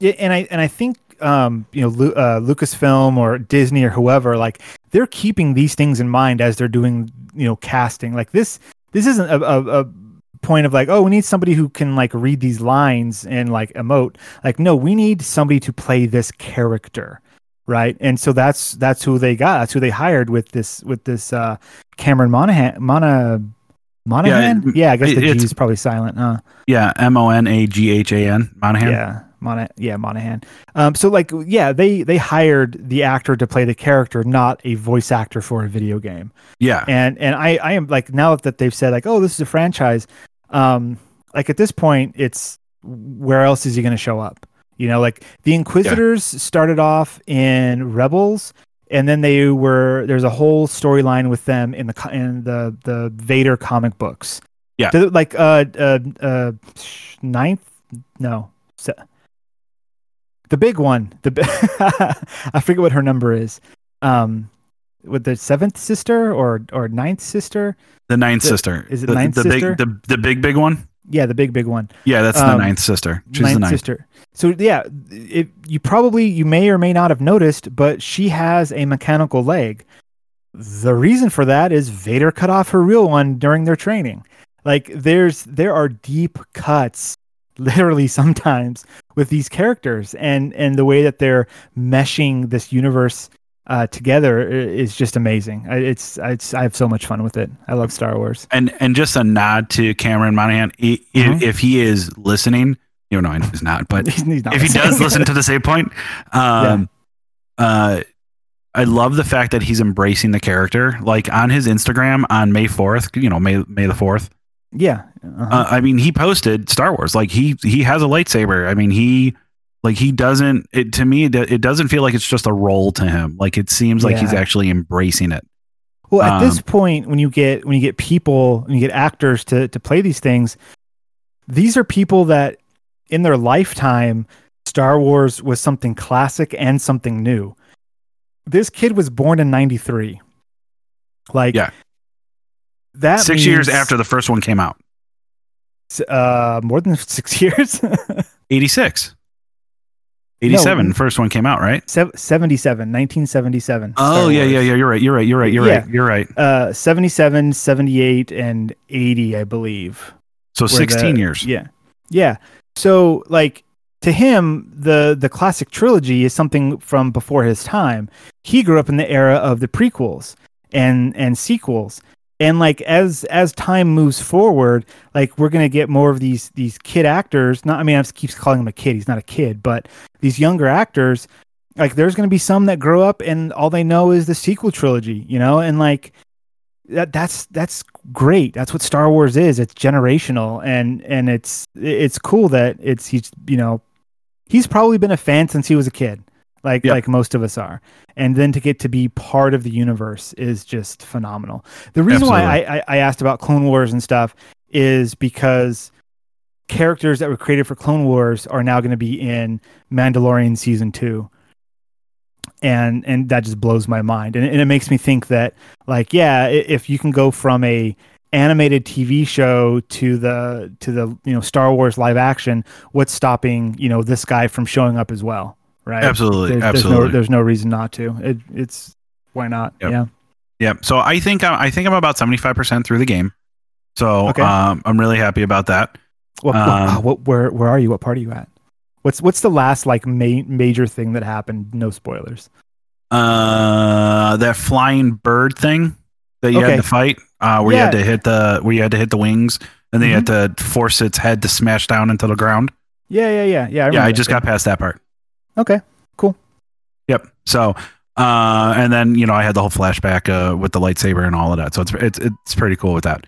Yeah, and I and I think um, you know uh, Lucasfilm or Disney or whoever like they're keeping these things in mind as they're doing you know casting. Like this this isn't a, a, a point of like oh we need somebody who can like read these lines and like emote. Like no, we need somebody to play this character, right? And so that's that's who they got. That's who they hired with this with this uh, Cameron Monahan. Mona Monahan. it- Yeah, I guess it- the G is probably silent. Huh? yeah m-o-n-a-g-h-a-n monahan Yeah, Mona, yeah, Monahan. Um, so like, yeah, they they hired the actor to play the character, not a voice actor for a video game. yeah And and I I am like now that they've said like, oh, this is a franchise. Um, like at this point, it's where else is he going to show up? You know, like the Inquisitors started off in Rebels, and then they were there's a whole storyline with them in the in the the Vader comic books. Yeah. Like uh uh uh ninth no se- the big one the I forget what her number is. Um, with the seventh sister or or ninth sister? The ninth The- sister. is it the, ninth the sister? big the, the big big one? Yeah, the big big one. Yeah, that's the Um, ninth sister. She's ninth the ninth. sister. So yeah, it, you probably you may or may not have noticed, but she has a mechanical leg. The reason for that is Vader cut off her real one during their training. Like there's there are deep cuts literally sometimes with these characters and and the way that they're meshing this universe uh, together is just amazing. I- It's, it's I have so much fun with it. I love Star Wars. And and just a nod to Cameron Monahan. If, Mhm. if he is listening, you know, he's not, but He's not if he does listen to the save point, um, uh, I love the fact that he's embracing the character. Like on his Instagram on May 4th, you know, May May the 4th. Yeah. Uh-huh. Uh, I mean, he posted Star Wars. Like he he has a lightsaber. I mean, he like he doesn't it to me it, doesn't feel like it's just a role to him. Like it seems like he's actually embracing it. Well, at this Um, point, when you get when you get people, when you get actors to to play these things, these are people that in their lifetime, Star Wars was something classic and something new. This kid was born in '93. Like, Yeah. That 6 years after the first one came out. uh, more than six years. 86. 87 No. the first one came out, right? Sev- 77, 1977. Oh yeah, yeah, yeah. You're right. You're right. You're right. You're Yeah. right. You're right. Uh, 77, 78, and 80, I believe. So 16 the- years. Yeah. Yeah. So like to him, the the classic trilogy is something from before his time. He grew up in the era of the prequels and and sequels. And like as as time moves forward, like we're gonna get more of these these kid actors. Not I mean I just keeps calling him a kid, he's not a kid, but these younger actors, like there's gonna be some that grow up and all they know is the sequel trilogy, you know, and like that that's that's great. That's what Star Wars is. It's generational and and it's it's cool that it's he's you know he's probably been a fan since he was a kid. Like like most of us are. And then to get to be part of the universe is just phenomenal. The reason why I, I, I asked about Clone Wars and stuff is because characters that were created for Clone Wars are now going to be in Mandalorian season two. And and that just blows my mind. And, and it makes me think that like yeah, if you can go from a animated TV show to the to the you know Star Wars live action, what's stopping you know this guy from showing up as well, right? Absolutely. There's, absolutely. There's no, there's no reason not to. It, it's why not? Yep. Yeah. Yeah. So I think I'm, I think I'm about 75% through the game. So Okay. um, I'm really happy about that. What, what, Um, ah, what, where, where are you? What part are you at? What's, what's the last like ma- major thing that happened? No spoilers. Uh, that flying bird thing that you Okay. had to fight, uh, where you had to hit the where you had to hit the wings, and then you had to force its head to smash down into the ground. Yeah, yeah, yeah, yeah. I yeah, I just thing. got past that part. Okay. Cool. Yep. So, uh, and then you know I had the whole flashback uh, with the lightsaber and all of that. So it's it's it's pretty cool with that.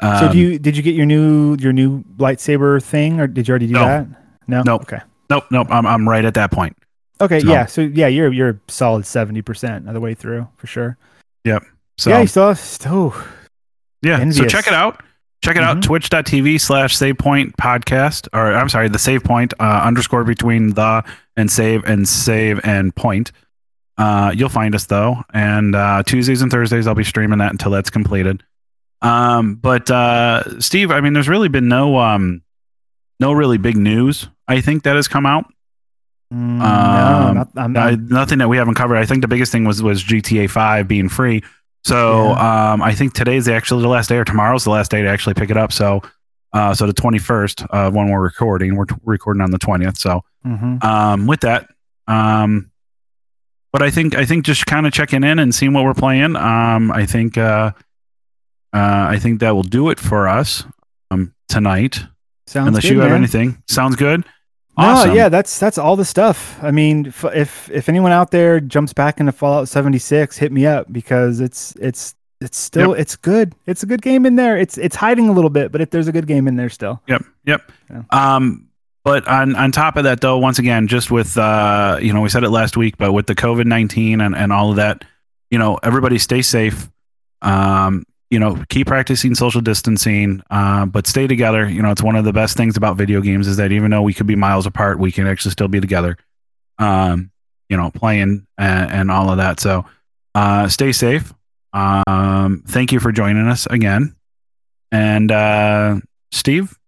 Um, so do you did you get your new your new lightsaber thing or did you already do No. that? No. Nope. Okay. Nope. Nope. I'm I'm right at that point. Okay. So- Yeah. So yeah, you're you're a solid seventy percent of the way through for sure. Yep. So yeah. You still have still. Yeah. So check it out. Check it out. Mhm. Twitch.tv slash save point podcast. Or I'm sorry, the save point uh, underscore between the and save and save and point. Uh, you'll find us though. And uh, Tuesdays and Thursdays, I'll be streaming that until that's completed. Um, but uh, Steve, I mean, there's really been no um, no really big news. I think that has come out. Mm, Um, no, not, I'm- nothing that we haven't covered. I think the biggest thing was was GTA Five being free. So um, I think today's actually the last day, or tomorrow's the last day to actually pick it up. So uh, so the twenty first uh, when we're recording, we're t- recording on the twentieth. So mhm. um, with that, um, but I think I think just kind of checking in and seeing what we're playing. Um, I think uh, uh, I think that will do it for us um, tonight. Sounds unless good, you have man. anything, sounds good. No, yeah, that's that's all the stuff. I mean, f- if if anyone out there jumps back into Fallout 76, hit me up because it's it's it's still it's good. It's a good game in there. It's it's hiding a little bit, but if there's a good game in there still. Yep. Yep. Yeah. Um, but on on top of that, though, once again, just with uh, you know, we said it last week, but with the COVID nineteen and and all of that, you know, everybody stay safe. Um, you know, keep practicing social distancing, uh, but stay together. You know, it's one of the best things about video games is that even though we could be miles apart, we can actually still be together. Um, you know, playing and, and all of that. So, uh, stay safe. Um, thank you for joining us again. And uh, Steve,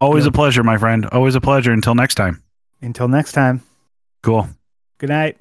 always Yeah. a pleasure, my friend. Always a pleasure. Until next time. Until next time. Cool. Good night.